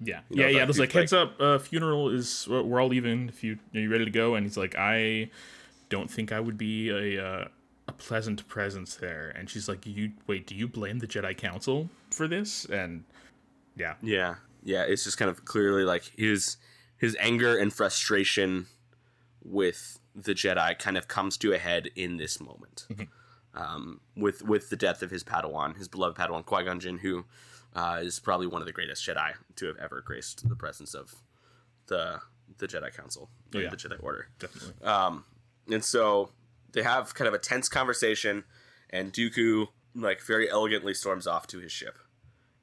Yeah, You know, yeah, yeah. There's like, like- heads up, uh, funeral is we're we're all leaving. If you are you ready to go? And he's like, I don't think I would be a uh, a pleasant presence there. And she's like, you wait, do you blame the Jedi Council for this? And yeah, Yeah, yeah. It's just kind of clearly like his his anger and frustration with the Jedi kind of comes to a head in this moment, um, with with the death of his Padawan, his beloved Padawan Qui Gon Jinn, who uh, is probably one of the greatest Jedi to have ever graced the presence of the the Jedi Council, Oh, yeah. the Jedi Order. definitely. Um, and so they have kind of a tense conversation, and Dooku like very elegantly storms off to his ship,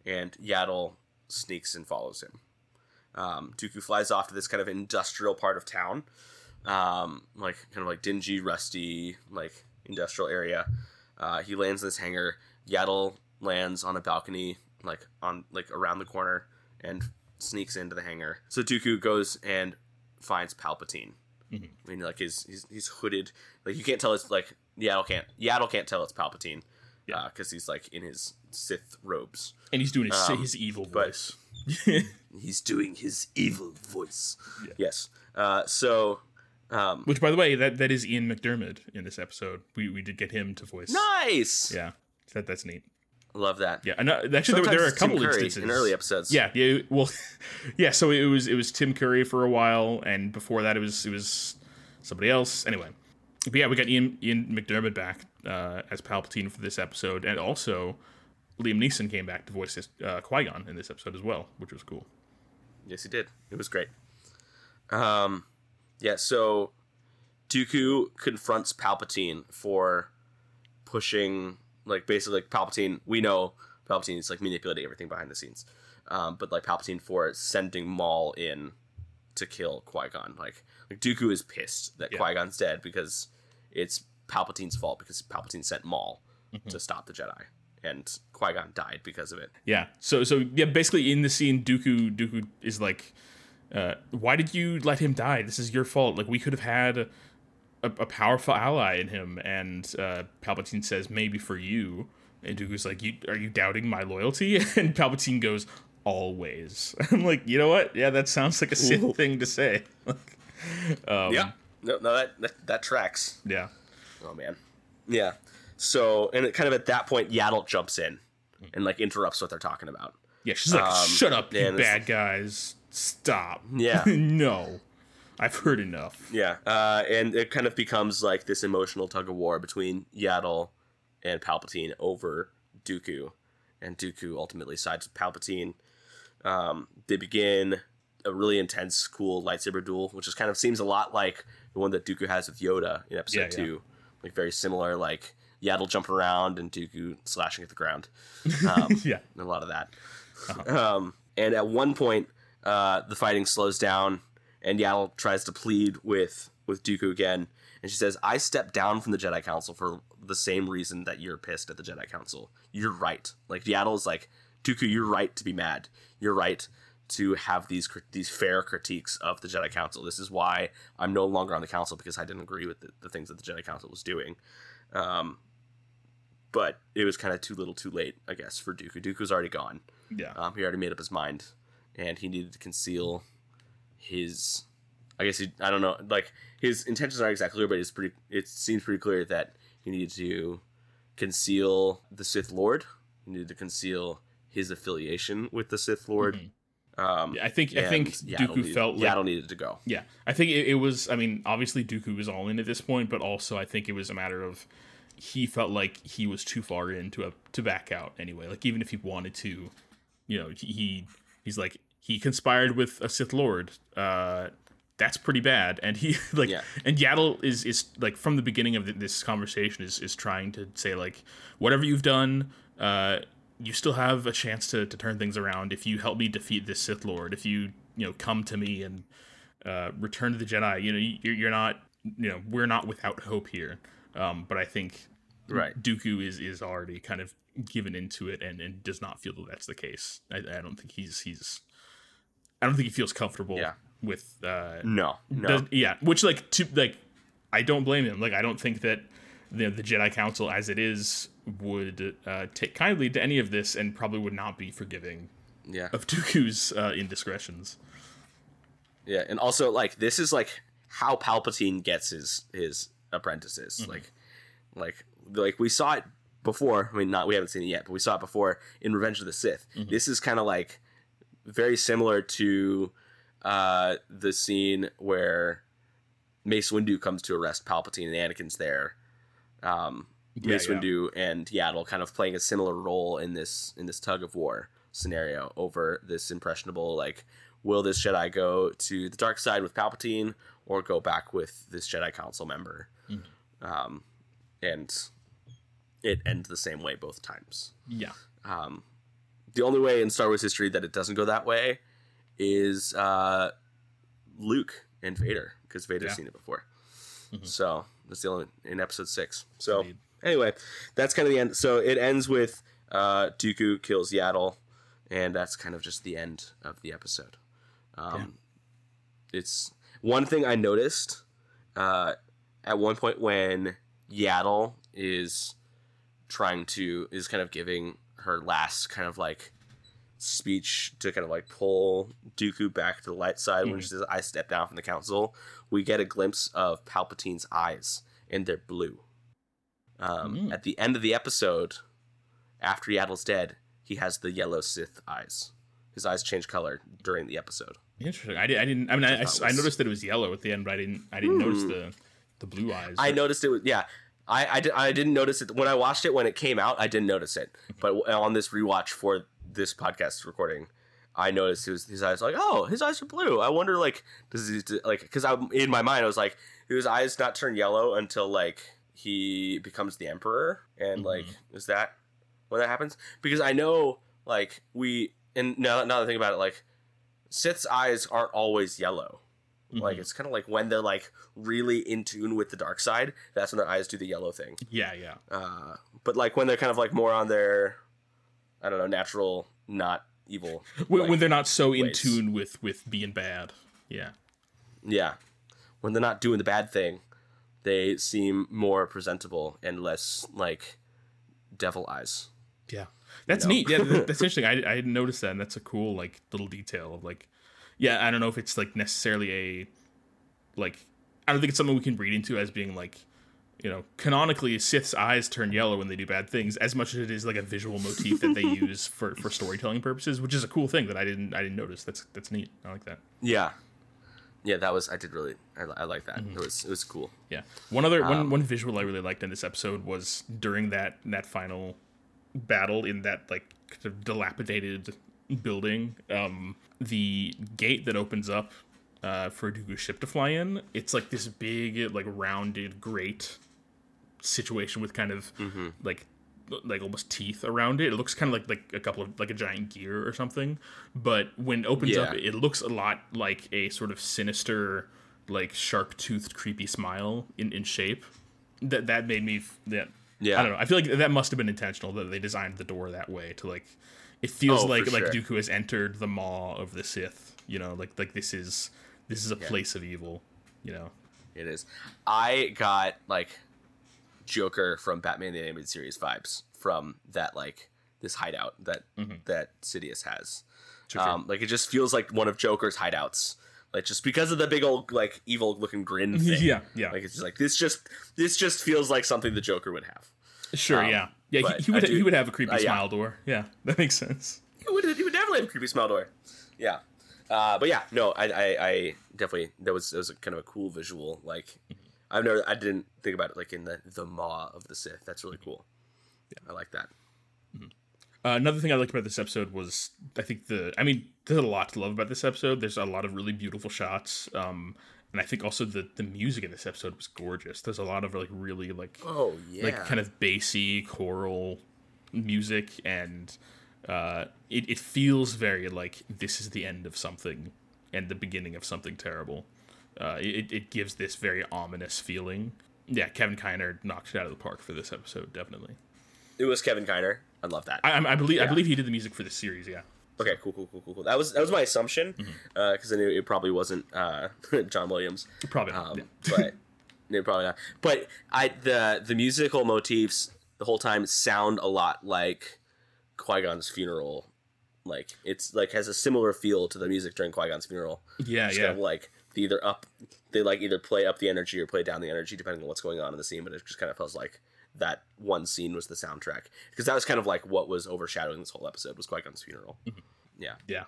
and Yaddle sneaks and follows him. Um, Dooku flies off to this kind of industrial part of town, um, like kind of like dingy, rusty, like industrial area. Uh, he lands in this hangar. Yaddle lands on a balcony, like on like around the corner, and sneaks into the hangar. So Dooku goes and finds Palpatine. I mean, like his he's, he's hooded. Like you can't tell it's like Yaddle can't Yaddle can't tell it's Palpatine. Yeah. because he's like in his Sith robes. And he's doing his, Um, his evil voice. He's doing his evil voice. (laughs) Yes. Uh, so um, Which, by the way, that that is Ian McDiarmid in this episode. We we did get him to voice. nice. Yeah, that that's neat. Love that. Yeah, and uh, actually, there, there are a couple Curry instances in early episodes. Yeah, yeah. Well, (laughs) yeah. So it was it was Tim Curry for a while, and before that it was it was somebody else. Anyway, but yeah, we got Ian Ian McDiarmid back uh, as Palpatine for this episode, and also Liam Neeson came back to voice uh, Qui Gon in this episode as well, which was cool. Yes, he did. It was great. Um, yeah. So Dooku confronts Palpatine for pushing, like, basically, like, Palpatine. We know Palpatine is like manipulating everything behind the scenes, um, but like Palpatine for sending Maul in to kill Qui Gon. Like, like Dooku is pissed that Yeah. Qui Gon's dead because it's Palpatine's fault because Palpatine sent Maul to stop the Jedi, and Qui Gon died because of it. Yeah. So so yeah, basically in the scene, Dooku Dooku is like, uh, "Why did you let him die? This is your fault. Like we could have had a, a powerful ally in him." And uh, Palpatine says, "Maybe for you." And Dooku's like, "You are you doubting my loyalty?" (laughs) And Palpatine goes, "Always." (laughs) I'm like, you know what? Yeah, that sounds like a Sith thing to say. (laughs) um, yeah. No, no, that, that that tracks. Yeah. Oh man. Yeah. So, and it kind of at that point, Yaddle jumps in and like interrupts what they're talking about. Yeah. She's like, Um, "Shut up, you bad guys! Stop." Yeah. (laughs) no, I've heard enough. Yeah. Uh, and it kind of becomes like this emotional tug of war between Yaddle and Palpatine over Dooku, and Dooku ultimately sides with Palpatine. Um, they begin a really intense, cool lightsaber duel, which just kind of seems a lot like the one that Dooku has with Yoda in Episode Yeah, yeah. Two, like very similar, like Yaddle jumping around and Dooku slashing at the ground. (laughs) Um, Yeah. a lot of that. Um, and at one point, uh, the fighting slows down, and Yaddle tries to plead with with Dooku again, and she says, "I stepped down from the Jedi Council for the same reason that you're pissed at the Jedi Council. You're right. Like Yaddle's like, Dooku, you're right to be mad. You're right." To have these these fair critiques of the Jedi Council. This is why I'm no longer on the council because I didn't agree with the, the things that the Jedi Council was doing. Um, but it was kind of too little, too late, I guess, for Dooku. Dooku's already gone. Yeah. Um, he already made up his mind, and he needed to conceal his. I guess he. I don't know. Like his intentions aren't exactly clear, but it's pretty. It seems pretty clear that he needed to conceal the Sith Lord. He needed to conceal his affiliation with the Sith Lord. Um, I think I think Yaddle Dooku needed, felt like Yaddle needed to go. yeah. I think it, it was. I mean, obviously Dooku was all in at this point, but also I think it was a matter of he felt like he was too far in to a, to back out anyway. Like even if he wanted to, you know, he he's like he conspired with a Sith Lord. Uh, that's pretty bad. And he (laughs) like Yeah. and Yaddle is is like from the beginning of this conversation is is trying to say like whatever you've done, uh, you still have a chance to to turn things around if you help me defeat this Sith Lord. If you you know come to me and uh, return to the Jedi, you know you're, you're not you know we're not without hope here. Um, but I think Right. Dooku is is already kind of given into it and, and does not feel that that's the case. I, I don't think he's he's I don't think he feels comfortable Yeah. with uh No, no. does- yeah, which like to like I don't blame him. Like I don't think that the the Jedi Council as it is would uh, take kindly to any of this and probably would not be forgiving yeah. of Dooku's uh, indiscretions. Yeah, and also like this is like how Palpatine gets his his apprentices. Like like like we saw it before. I mean, not we haven't seen it yet, but we saw it before in Revenge of the Sith. This is kind of like very similar to uh the scene where Mace Windu comes to arrest Palpatine and Anakin's there. Um Mace yeah. Windu and Yaddle kind of playing a similar role in this in this tug of war scenario over this impressionable like will this Jedi go to the dark side with Palpatine or go back with this Jedi Council member? Um, and it ends the same way both times. Yeah. Um, the only way in Star Wars history that it doesn't go that way is uh, Luke and Vader because Vader's Yeah. seen it before. So that's the only in Episode Six. So Indeed. anyway, that's kind of the end. So it ends with uh, Dooku kills Yaddle, and that's kind of just the end of the episode. Um, It's one thing I noticed uh, at one point when Yaddle is trying to is kind of giving her last kind of like speech to kind of like pull Dooku back to the light side when she says, "I step down from the council." We get a glimpse of Palpatine's eyes, and they're blue. Um, Mm. At the end of the episode, after Yaddle's dead, he has the yellow Sith eyes. His eyes change color during the episode. Interesting. I, did, I didn't. I mean, I, I, I noticed that it was yellow at the end, but I didn't. I didn't notice the the blue eyes. I noticed it was yeah. I, I, di- I didn't notice it when I watched it when it came out. I didn't notice it, mm-hmm. but on this rewatch for this podcast recording, I noticed his his eyes like oh his eyes are blue. I wonder like does he like because I in my mind I was like his eyes not turn yellow until like he becomes the emperor and mm-hmm. like is that when that happens? Because I know like we and now now that I think about it like Sith's eyes aren't always yellow. Like it's kind of like when they're like really in tune with the dark side, that's when their eyes do the yellow thing. Yeah, yeah. Uh, but like when they're kind of like more on their, I don't know, natural, not evil. (laughs) When, like, when they're not so in tune with with being bad. Yeah. yeah, when they're not doing the bad thing, they seem more presentable and less like devil eyes. Yeah, that's know? neat. Yeah, (laughs) that's interesting. I, I didn't notice that, and that's a cool like little detail of like, yeah. I don't know if it's like necessarily a like. I don't think it's something we can read into as being like, you know, canonically Sith's eyes turn yellow when they do bad things, as much as it is like a visual motif that they (laughs) use for for storytelling purposes, which is a cool thing that I didn't I didn't notice. That's that's neat. I like that. Yeah, yeah, that was I did really I, I like that. It was it was cool. Yeah. One other Um, one one visual I really liked in this episode was during that that final battle in that like kind of dilapidated building. Um, the gate that opens up uh, for Dooku's ship to fly in. It's like this big like rounded grate situation with kind of Mm-hmm. like like almost teeth around it. It looks kind of like like a couple of like a giant gear or something. But when it opens up, it looks a lot like a sort of sinister, like sharp toothed, creepy smile in, in shape. That that made me that Yeah. I don't know. I feel like that must have been intentional that they designed the door that way to like. It feels Oh, like like sure. Dooku has entered the maw of the Sith. You know, like like this is this is a place of evil. You know. It is. I got like Joker from Batman the Animated Series vibes from that like this hideout that that Sidious has. Um, like it just feels like one of Joker's hideouts. Like just because of the big old like evil looking grin (laughs) thing. Yeah, yeah. Like it's just like this just this just feels like something the Joker would have. Sure. um, yeah. Yeah. He, he would do- he would have a creepy uh, yeah. smile door. Yeah. (laughs) That makes sense. He would, he would definitely have a creepy smell door. Yeah. Uh, but yeah, no, I, I, I definitely that was that was a kind of a cool visual. Like I've never I didn't think about it like in the the maw of the Sith. That's really cool. Yeah, I like that. Uh, another thing I liked about this episode was I think the I mean there's a lot to love about this episode. There's a lot of really beautiful shots. Um, and I think also the the music in this episode was gorgeous. There's a lot of like really like Oh yeah. like kind of bassy choral music and uh it, it feels very like this is the end of something and the beginning of something terrible. Uh it, it gives this very ominous feeling. Yeah, Kevin Kiner knocked it out of the park for this episode, definitely. it was Kevin Kiner. I love that. I, I I believe I believe he did the music for the series, yeah. Okay, cool, cool, cool, cool, cool. That was that was my assumption Mm-hmm. because I knew it probably wasn't uh, (laughs) John Williams. Probably not. um, yeah. (laughs) but no, probably not. But I the the musical motifs the whole time sound a lot like Qui Gon's funeral. Like it's like has a similar feel to the music during Qui Gon's funeral. Yeah, Just yeah. kind of like either up they like either play up the energy or play down the energy depending on what's going on in the scene. But it just kind of feels like that one scene was the soundtrack because that was kind of like what was overshadowing this whole episode was Qui Gon's funeral. Mm-hmm. Yeah. yeah.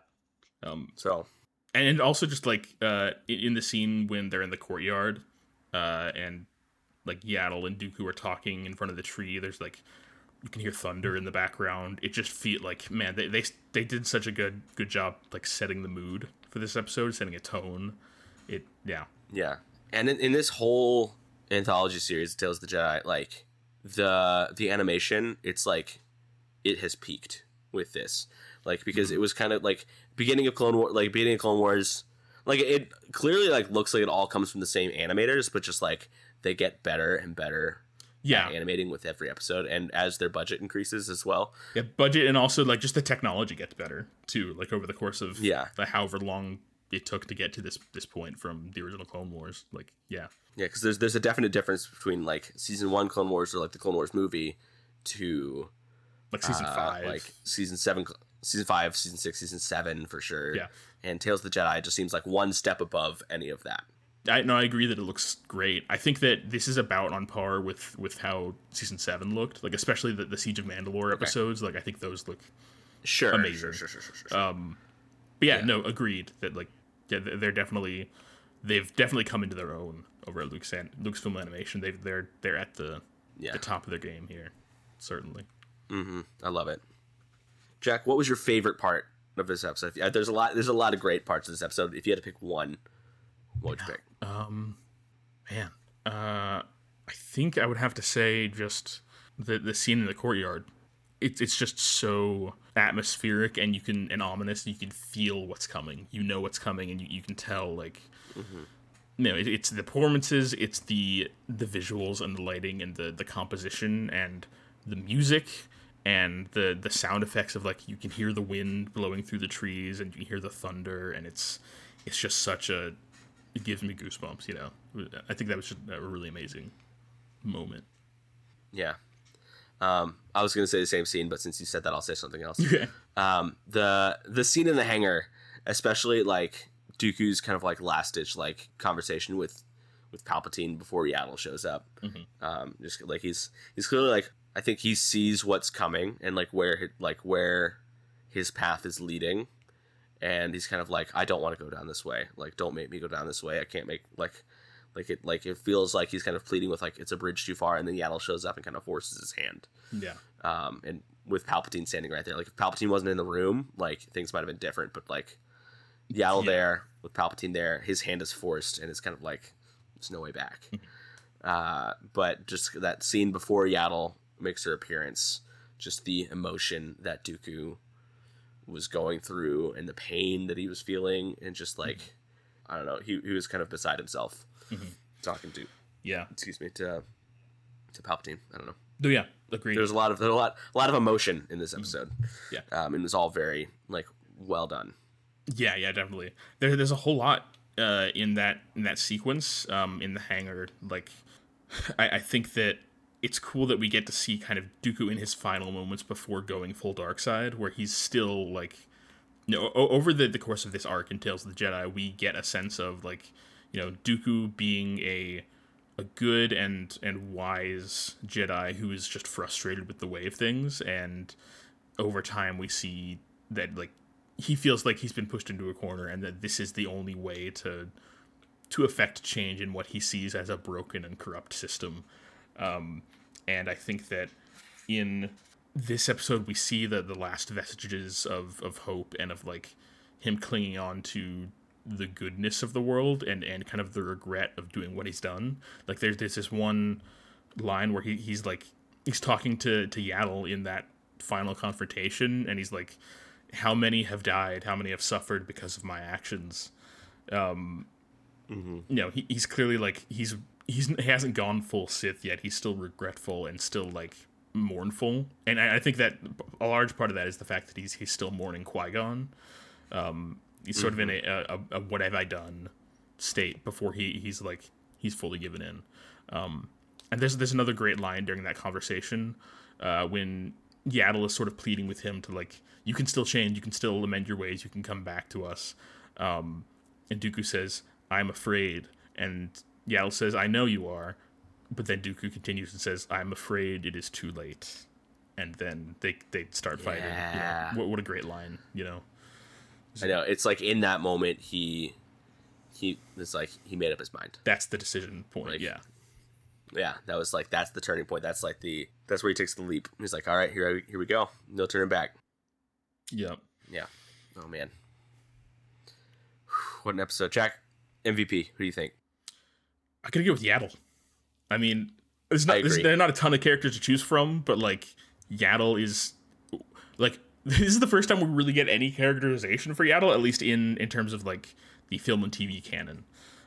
Um So and also just like uh in the scene when they're in the courtyard uh and like yaddle and dooku are talking in front of the tree there's like you can hear thunder in the background it just feel like man they they, they did such a good good job like setting the mood for this episode setting a tone it yeah Yeah, and in, in this whole anthology series, Tales of the Jedi, like the the animation, it's like it has peaked with this, like because it was kind of like beginning of Clone War, like beginning of Clone Wars, like it clearly like looks like it all comes from the same animators, but just like they get better and better yeah animating with every episode, and as their budget increases as well. yeah budget and also like just the technology gets better too like over the course of Yeah. the however long it took to get to this this point from the original clone wars like yeah Yeah, because there's there's a definite difference between like season one Clone Wars or like the Clone Wars movie to like season uh, five like season seven, season five, season six, season seven for sure. Yeah. and Tales of the Jedi just seems like one step above any of that. I no, I agree that it looks great. I think that this is about on par with with how season seven looked, like especially the, the Siege of Mandalore episodes. Like I think those look. Sure, Amazing. Sure, sure, sure, sure, sure. Um, but yeah, no, agreed that like yeah, they- they're definitely they've definitely come into their own over at Luke's Lucasfilm Animation. They've they're they're at the yeah, the top of their game here, certainly. Mm-hmm. I love it. Jack, what was your favorite part of this episode? Uh, There's a lot. There's a lot of great parts of this episode. If you had to pick one, what would you pick? (gasps) Um, man, uh, I think I would have to say just the the scene in the courtyard. It's it's just so atmospheric and you can and ominous. You can feel what's coming. You know what's coming, and you, you can tell like. Mm-hmm. No, it, it's the performances, it's the the visuals and the lighting and the the composition and the music and the the sound effects of like you can hear the wind blowing through the trees and you can hear the thunder and it's it's just such a it gives me goosebumps you know i think that was just a really amazing moment Yeah. Um, I was gonna say the same scene, but since you said that, I'll say something else. (laughs) yeah um, the the scene in the hangar, especially like Dooku's kind of like last ditch like conversation with with Palpatine before Yaddle shows up. Um, just like he's he's clearly like I think he sees what's coming and like where like where his path is leading, and he's kind of like I don't want to go down this way. Like don't make me go down this way. I can't make like. Like it, like it feels like he's kind of pleading with like it's a bridge too far, and then Yaddle shows up and kind of forces his hand yeah um, and with Palpatine standing right there. Like if Palpatine wasn't in the room, like things might have been different. But like Yaddle Yeah. there with Palpatine there, his hand is forced, and it's kind of like there's no way back. uh, but just that scene before Yaddle makes her appearance, just the emotion that Dooku was going through and the pain that he was feeling, and just like I don't know, he he was kind of beside himself talking to yeah excuse me to to Palpatine. I don't know no yeah agreed there's a lot of there's a lot a lot of emotion in this episode. Yeah. um, and it's all very like well done. Yeah, yeah, definitely. There, there's a whole lot uh, in that in that sequence um, in the hangar. Like, (sighs) I, I think that it's cool that we get to see kind of Dooku in his final moments before going full dark side, where he's still like, you know, over the the course of this arc in Tales of the Jedi, we get a sense of like, you know, Dooku being a a good and and wise Jedi who is just frustrated with the way of things, and over time we see that like he feels like he's been pushed into a corner and that this is the only way to to affect change in what he sees as a broken and corrupt system. Um, and i think that in this episode we see the the last vestiges of of hope and of like him clinging on to the goodness of the world and and kind of the regret of doing what he's done. Like there's there's this one line where he, he's like he's talking to to Yaddle in that final confrontation and he's like how many have died? How many have suffered because of my actions? Um you know he, he's clearly like he's he's he hasn't gone full sith yet. He's still regretful and still like mournful. And i, I think that a large part of that is the fact that he's he's still mourning qui-gon. Um he's sort of in a, a, a what have i done state before he he's like he's fully given in um and there's there's another great line during that conversation uh, when Yaddle is sort of pleading with him to like, you can still change, you can still amend your ways, you can come back to us. Um, and Dooku says, "I'm afraid," and Yaddle says, "I know you are," but then Dooku continues and says, "I'm afraid it is too late." And then they they start fighting. You know, Yeah. what, what a great line, you know. I know. It's like in that moment he he it's like he made up his mind. That's the decision point. Like, yeah, Yeah, that was like that's the turning point. That's like the that's where he takes the leap. He's like, all right, here here we go. No turning back. Yep. Yeah. Oh man. What an episode, Jack. MVP. Who do you think? I gotta go with Yaddle. I mean, there's not there's, there are not a ton of characters to choose from, but like Yaddle is like (laughs) this is the first time we really get any characterization for Yaddle, at least in in terms of like the film and TV canon.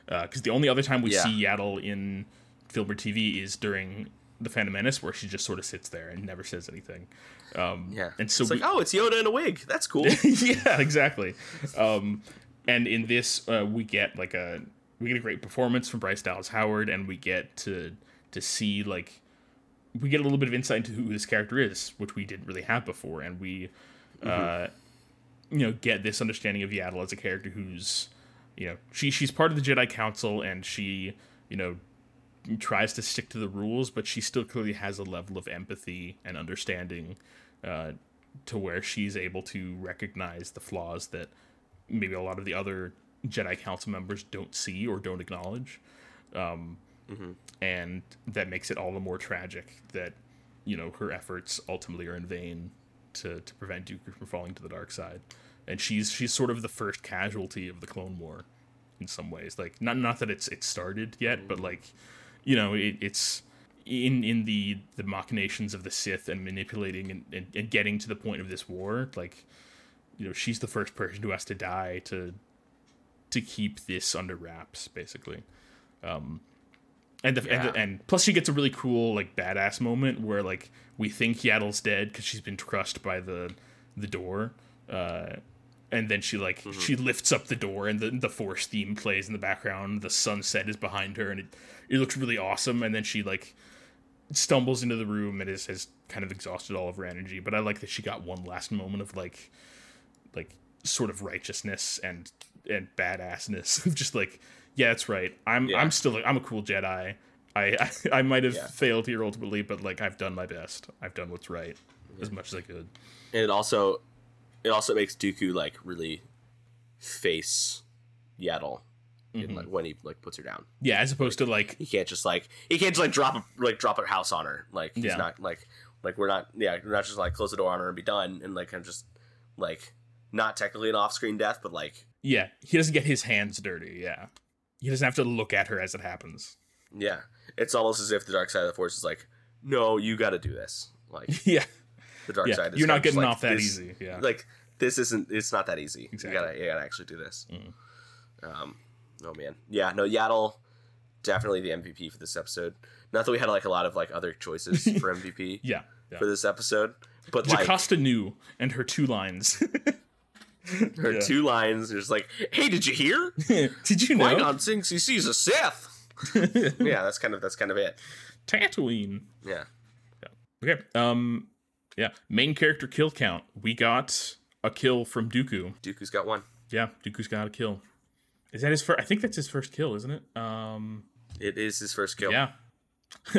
Because the only other time we Yeah. see Yaddle in film or TV is during the Phantom Menace, where she just sort of sits there and never says anything. Um, Yeah. and so it's we, like, oh, it's Yoda in a wig. That's cool. (laughs) yeah, exactly. Um, and in this, uh, we get like a we get a great performance from Bryce Dallas Howard, and we get to to see like we get a little bit of insight into who this character is, which we didn't really have before, and we uh, you know get this understanding of Yaddle as a character who's you know she she's part of the Jedi Council, and she you know tries to stick to the rules, but she still clearly has a level of empathy and understanding uh, to where she's able to recognize the flaws that maybe a lot of the other Jedi Council members don't see or don't acknowledge. Um, And that makes it all the more tragic that, you know, her efforts ultimately are in vain to, to prevent Dooku from falling to the dark side. And she's she's sort of the first casualty of the Clone War in some ways. Like not not that it's it started yet, but like you know, it, it's in in the the machinations of the Sith and manipulating and, and, and getting to the point of this war, like you know, she's the first person who has to die to to keep this under wraps, basically. Um, and the, and, the, and plus she gets a really cool like badass moment where like we think Yaddle's dead because she's been crushed by the the door. Uh, and then she like she lifts up the door and the, the force theme plays in the background. The sunset is behind her and it, it looks really awesome. And then she like stumbles into the room and is, has kind of exhausted all of her energy. But i like that she got one last moment of like like sort of righteousness and and badassness (laughs) of just like yeah that's right i'm Yeah. i'm still i'm a cool jedi i (laughs) i, I might have Yeah. failed here ultimately but like i've done my best i've done what's right as much as i could and it also it also makes Dooku like really face Yaddle Mm-hmm. in, like, when he like puts her down. yeah as opposed to like He can't just like he can't just like drop a like drop a house on her. Like he's Yeah. not like like we're not yeah we're not just like close the door on her and be done and like I'm just like not technically an off screen death but like yeah he doesn't get his hands dirty yeah he doesn't have to look at her as it happens. Yeah. It's almost as if the dark side of the force is like no you got to do this. Like (laughs) yeah. the dark yeah. side is you're not getting like, off that this- easy. Yeah. Like this isn't it's not that easy. Exactly. you gotta you gotta actually do this. Mm. um oh man. Yeah no yaddle definitely the mvp for this episode. Not that we had like a lot of like other choices (laughs) for mvp yeah, yeah. for this episode but like Nu and her two lines (laughs) (laughs) her yeah. two lines just like hey did you hear? (laughs) Did you know? Qui-Gon thinks he sees a Sith. (laughs) Yeah that's kind of that's kind of it. Tatooine. Yeah. Okay um yeah main character kill count. We got a kill from Dooku. Dooku's got one. Yeah Dooku's got a kill. Is that his first I think that's his first kill isn't it? Um it is his first kill. Yeah.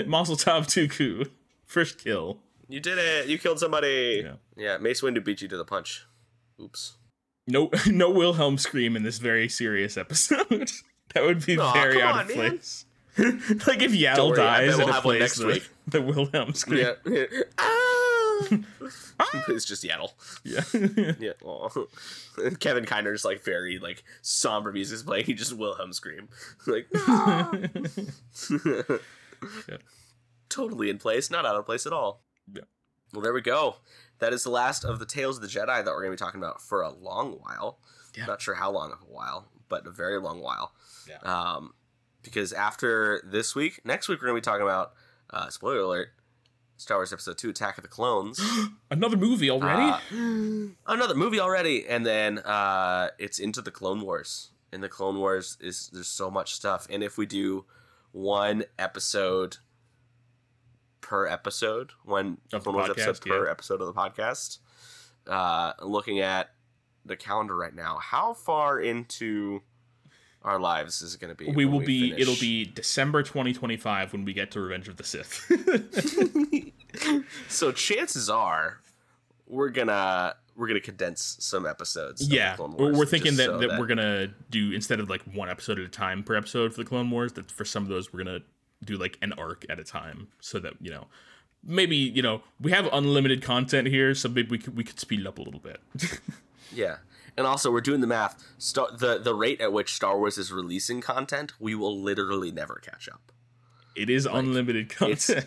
Mazel Tov Dooku. First kill. You did it. You killed somebody. Yeah. yeah Mace Windu beat you to the punch. Oops No, (laughs) no Wilhelm scream in this very serious episode. (laughs) that would be Aw, very out on, of man. place. (laughs) like if Yaddle worry, I bet dies we'll have one plays next the, week. the Wilhelm scream. yeah ah! it's just Yaddle. Yeah. Yeah. aw. Kevin Kiner's like very like somber music is playing. He just Wilhelm scream like no. Yeah. totally in place, not out of place at all. Yeah. Well, there we go. That is the last of the Tales of the Jedi that we're going to be talking about for a long while. Yeah. Not sure how long of a while, but a very long while. Yeah. Um, because after this week, next week we're going to be talking about uh, spoiler alert, Star Wars Episode Two: Attack of the Clones. (gasps) Another movie already? Uh, another movie already, and then uh, it's into the Clone Wars. And the Clone Wars is there's so much stuff, and if we do one episode per episode, when Of the Clone Wars episode podcast, per yeah. episode of the podcast, uh, looking at the calendar right now, how far into our lives is it going to be? we will be finish? it'll be December 2025 when we get to Revenge of the Sith. (laughs) so chances are we're gonna we're gonna condense some episodes. yeah. We're, we're thinking that, so that we're going to do instead of like one episode at a time per episode for the Clone Wars that for some of those we're going to do like an arc at a time so that, you know, maybe, you know, we have unlimited content here so maybe we could we could speed it up a little bit. (laughs) Yeah. And also, we're doing the math. Star- the the rate at which Star Wars is releasing content, we will literally never catch up. it is unlimited content.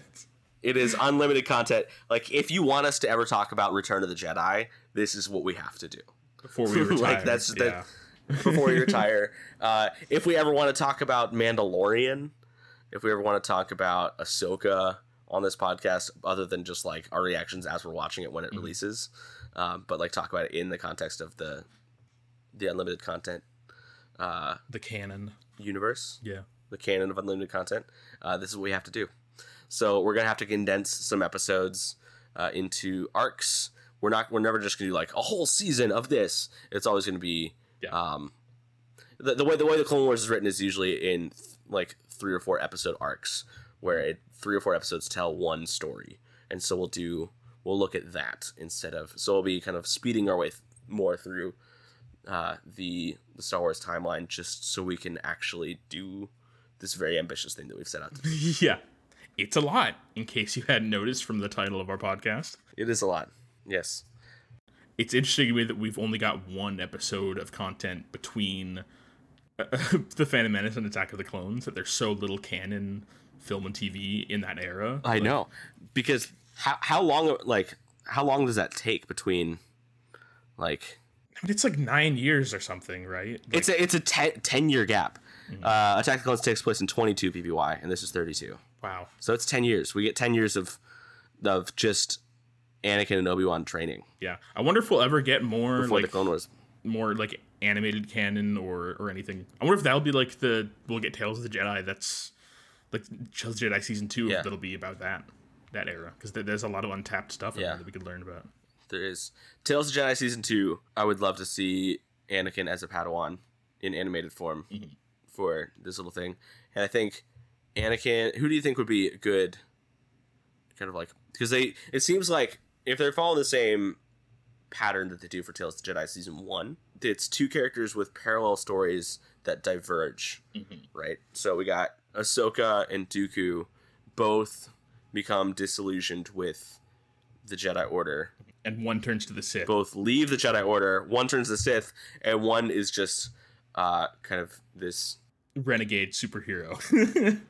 It is unlimited content. Like, if you want us to ever talk about Return of the Jedi, this is what we have to do before we (laughs) retire. Like, that's- that- before we retire. (laughs) Uh, if we ever want to talk about Mandalorian, if we ever want to talk about Ahsoka on this podcast, other than just like our reactions as we're watching it when it Mm-hmm. releases, um, but like talk about it in the context of the the unlimited content uh, the canon. universe, Yeah. the canon of unlimited content. Uh, this is what we have to do. So we're gonna have to condense some episodes uh, into arcs. We're not. We're never just gonna do like a whole season of this. It's always gonna be. Yeah. Um, the, the way the way the Clone Wars is written is usually in like three or four episode arcs, where it, three or four episodes tell one story, and so we'll do we'll look at that instead of so we'll be kind of speeding our way th- more through uh, the the Star Wars timeline just so we can actually do this very ambitious thing that we've set out to do. (laughs) yeah. It's a lot, in case you hadn't noticed from the title of our podcast. It is a lot. Yes. It's interesting to me that we've only got one episode of content between (laughs) The Phantom Menace and Attack of the Clones, that there's so little canon film and TV in that era. I know. Because how how long like how long does that take between like I mean, it's like nine years or something, right? Like, it's a it's a ten, 10 year gap. Mm-hmm. Uh, Attack of the Clones takes place in 22 BBY and this is 32. wow. So it's 10 years. We get 10 years of of just Anakin and Obi-Wan training Yeah. I wonder if we'll ever get more before like the Clone Wars. more like animated canon or or anything. I wonder if that'll be like the we'll get Tales of the Jedi. That's like Tales of the Jedi season two. Yeah. That'll be about that that era because there's a lot of untapped stuff Yeah. that we could learn about. There is Tales of Jedi season 2. I would love to see Anakin as a Padawan in animated form Mm-hmm. for this little thing. And I think Anakin, who do you think would be good kind of like because they it seems like if they're following the same pattern that they do for Tales of the Jedi season 1, it's two characters with parallel stories that diverge, right? So we got Ahsoka and Dooku both become disillusioned with the Jedi Order And one turns to the Sith. both leave the Jedi Order. One turns to the Sith, and one is just uh, kind of this renegade superhero. (laughs)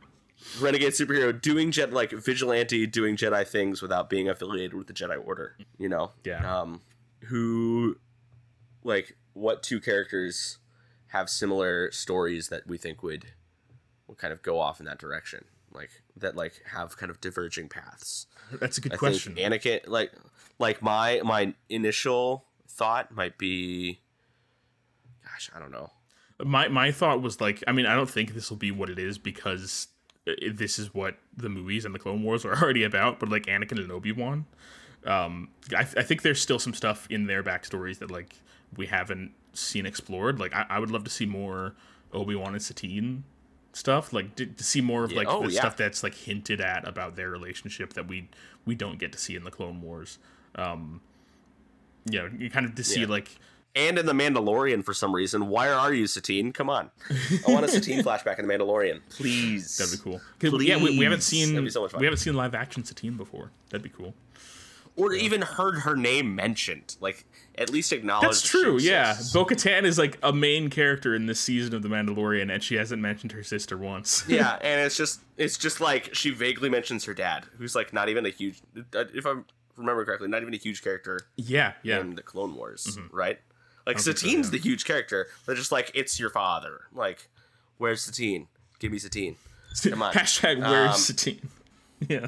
renegade superhero doing jet like vigilante, doing Jedi things without being affiliated with the Jedi Order. You know, Yeah. Um, who, like, what two characters have similar stories that we think would, would kind of go off in that direction, like that, like have kind of diverging paths. (laughs) That's a good I question. think Anakin, like, like my my initial thought might be, gosh, I don't know. my my thought was like, I mean, I don't think this will be what it is because this is what the movies and the Clone Wars are (laughs) already about. But like Anakin and Obi Wan, um, I, I think there's still some stuff in their backstories that like we haven't seen explored. Like I, I would love to see more Obi Wan and Satine stuff. Like to, to see more of Yeah. like Oh, the yeah. stuff that's like hinted at about their relationship that we we don't get to see in the Clone Wars. Um, you know, you kind of to see Yeah. like And in the Mandalorian, for some reason, why are you Satine? Come on, I want a Satine (laughs) flashback in the Mandalorian, please. That'd be cool. 'Cause, yeah, we, we haven't seen so we haven't seen live action Satine before. That'd be cool. Or even heard her name mentioned. Like at least acknowledge. That's that true. Yeah. Bo Katan is like a main character in this season of The Mandalorian, and she hasn't mentioned her sister once. yeah, (laughs) and it's just it's just like she vaguely mentions her dad, who's like not even a huge. If I remember correctly, not even a huge character yeah, yeah. in the Clone Wars, right? Like think so, Satine's yeah. the huge character. They're just like it's your father. Like, where's Satine? Give me Satine. (laughs) Come on. Hashtag where's Um, Satine? (laughs) Yeah.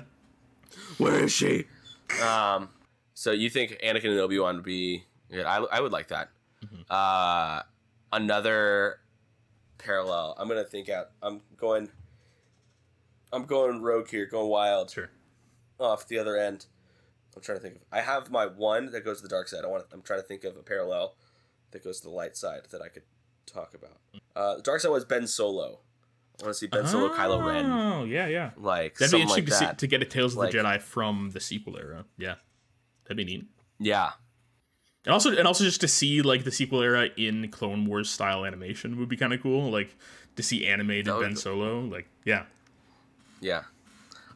Where is she? Um. So you think Anakin and Obi Wan would be? Yeah, I I would like that. Mm-hmm. Uh, another parallel. I'm gonna think out. I'm going. I'm going rogue here, going wild. Sure. off the other end. I'm trying to think of. I have my one that goes to the dark side. I want. I'm trying to think of a parallel that goes to the light side that I could talk about. Uh, the dark side was Ben Solo. I want to see Ben Solo, Kylo Ren, Oh, yeah, yeah. like That'd be interesting like to, see, to get a Tales of Like- the Jedi from the sequel era. Yeah, that'd be neat. yeah, And also, and also just to see like the sequel era in Clone Wars style animation would be kind of cool. Like to see animated would Ben Solo. Like, yeah, yeah.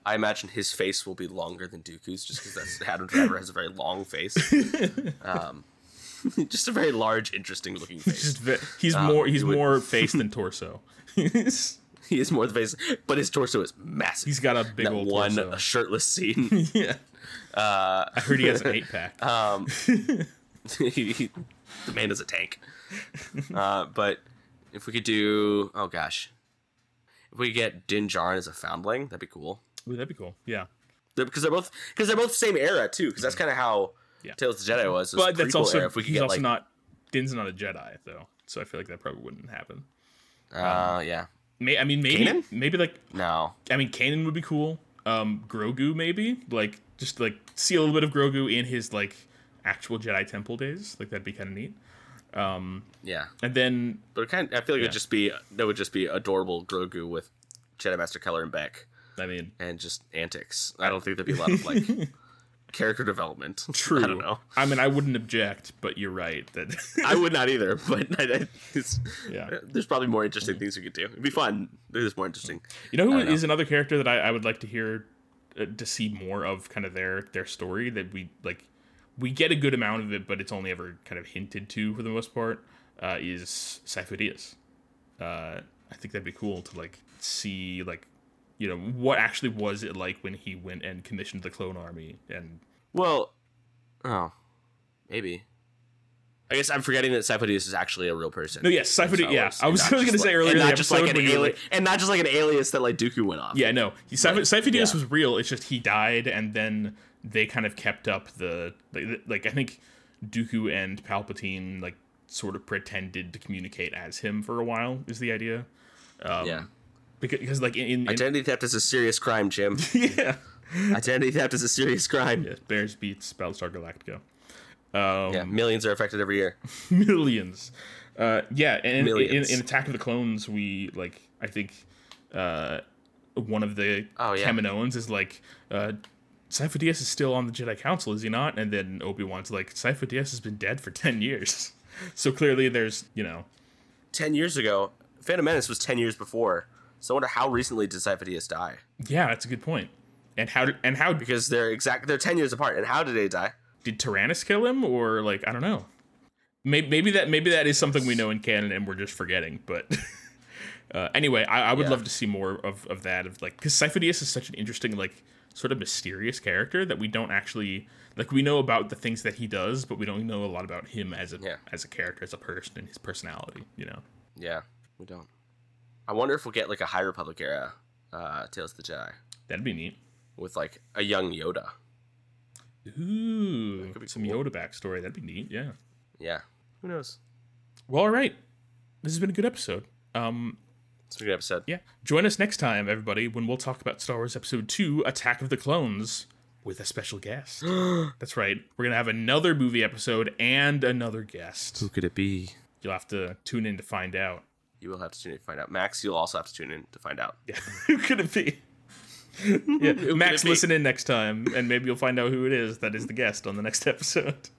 I imagine his face will be longer than Dooku's, just because that's Adam Driver has a very long face. (laughs) um, (laughs) just a very large, interesting looking face. ve- he's Um, more he's would- more (laughs) face than torso. (laughs) He is more the face, but his torso is massive. He's got a big that old one torso. shirtless scene. (laughs) yeah, Uh, I heard he has an (laughs) eight pack. Um, he- he- the man is a tank. Uh, but if we could do, oh gosh, if we could get Din Djarin as a foundling, that'd be cool. Ooh, that'd be cool. Yeah, Because they're both because they're both same era too. Because that's kind of how Yeah. Tales of the Jedi was. but that's also era. if we could he's get also like, not Din's not a Jedi though, so I feel like that probably wouldn't happen. uh, yeah, May I mean maybe Kanan? maybe like no, I mean Kanan would be cool. Um, Grogu maybe like just like see a little bit of Grogu in his like actual Jedi Temple days. Like that'd be kind of neat. Um, yeah, and then but it kind of, I feel like Yeah. it'd just be that would just be adorable Grogu with Jedi Master Kelleran Beq I mean and just antics. I don't think there'd be a lot of like (laughs) character development. true. (laughs) I don't know. I mean I wouldn't object, but you're right that (laughs) I would (laughs) not either, but I, I, it's, Yeah. there's probably more interesting things we could do. It'd be fun. It is more interesting. You know who is I another character that I, I would like to hear uh, to see more of kind of their their story that we like we get a good amount of it but it's only ever kind of hinted to for the most part uh, is Dyas. Uh, I think that'd be cool to like see like you know what actually was it like when he went and commissioned the clone army and Well, oh, maybe. I guess I'm forgetting that Sifo Dyas is actually a real person. no yes Dyas yeah I was going to say earlier and not just like an you and not just like an alias that like Dooku went off. Yeah, no. Dyas yeah. was real. It's just he died, and then they kind of kept up the like, like I think Dooku and Palpatine like sort of pretended to communicate as him for a while. Is the idea? Um, yeah. Because, because like in, in, Identity theft is a serious crime, Jim. (laughs) yeah, Identity theft is a serious crime. yeah, Bears beets Battlestar Galactica. Um, Yeah, millions are affected every year. (laughs) millions. Uh, yeah, and in, in, in Attack of the Clones, we like I think uh, one of the Oh, yeah. Kaminoans is like uh, Sifo Dyas is still on the Jedi Council, is he not? And then Obi Wan's like Sifo Dyas has been dead for (laughs) ten years, so clearly there's you know Ten years ago, Phantom Menace was ten years before. So I wonder how recently did Sifo Dyas die? yeah, that's a good point. And how and how Because they're exact. They're ten years apart. And how did they die? did Tyrannus kill him, or like I don't know. Maybe, maybe that maybe that is something we know in canon and we're just forgetting. But (laughs) uh, anyway, I, I would Yeah. love to see more of, of that. Of like, because Dyas is such an interesting, like, sort of mysterious character that we don't actually like. We know about the things that he does, but we don't know a lot about him as a Yeah. as a character, as a person, and his personality. You know. Yeah, we don't. I wonder if we'll get like a High Republic era uh, Tales of the Jedi That'd be neat. with like a young Yoda. Ooh, could be some cool. Yoda backstory. That'd be neat. Yeah. Yeah, who knows? Well, all right. This has been a good episode. Um, It's a good episode. Yeah. Join us next time, everybody, when we'll talk about Star Wars Episode 2 Attack of the Clones with a special guest. (gasps) That's right. We're going to have another movie episode and another guest. Who could it be? You'll have to tune in to find out. You will have to tune in to find out. Max, you'll also have to tune in to find out. Yeah. (laughs) who could it be? (laughs) yeah. Max, it be? listen in next time, and maybe you'll find out who it is that is the guest on the next (laughs) episode.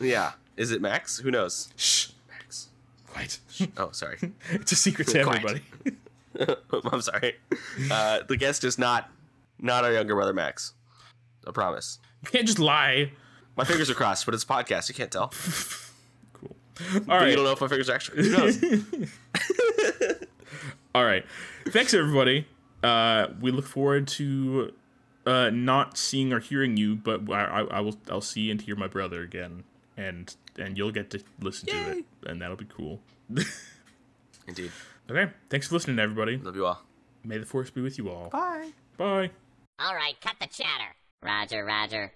Yeah, is it Max? Who knows? Shh. Max. Quiet. Oh, sorry. it's a secret to everybody. I'm sorry. Uh, the guest is not not our younger brother Max. I promise. You can't just lie. My fingers are crossed, but it's a podcast. You can't tell. Cool. But All You don't know if my fingers are actually. Who knows? (laughs) All right. Thanks, everybody. Uh, we look forward to uh, not seeing or hearing you, but I, I, I will. I'll see and hear my brother again, and and you'll get to listen to it, and that'll be cool. (laughs) Indeed. Okay. Thanks for listening, everybody. Love you all. May the force be with you all. Bye. Bye. All right, cut the chatter. Roger, Roger.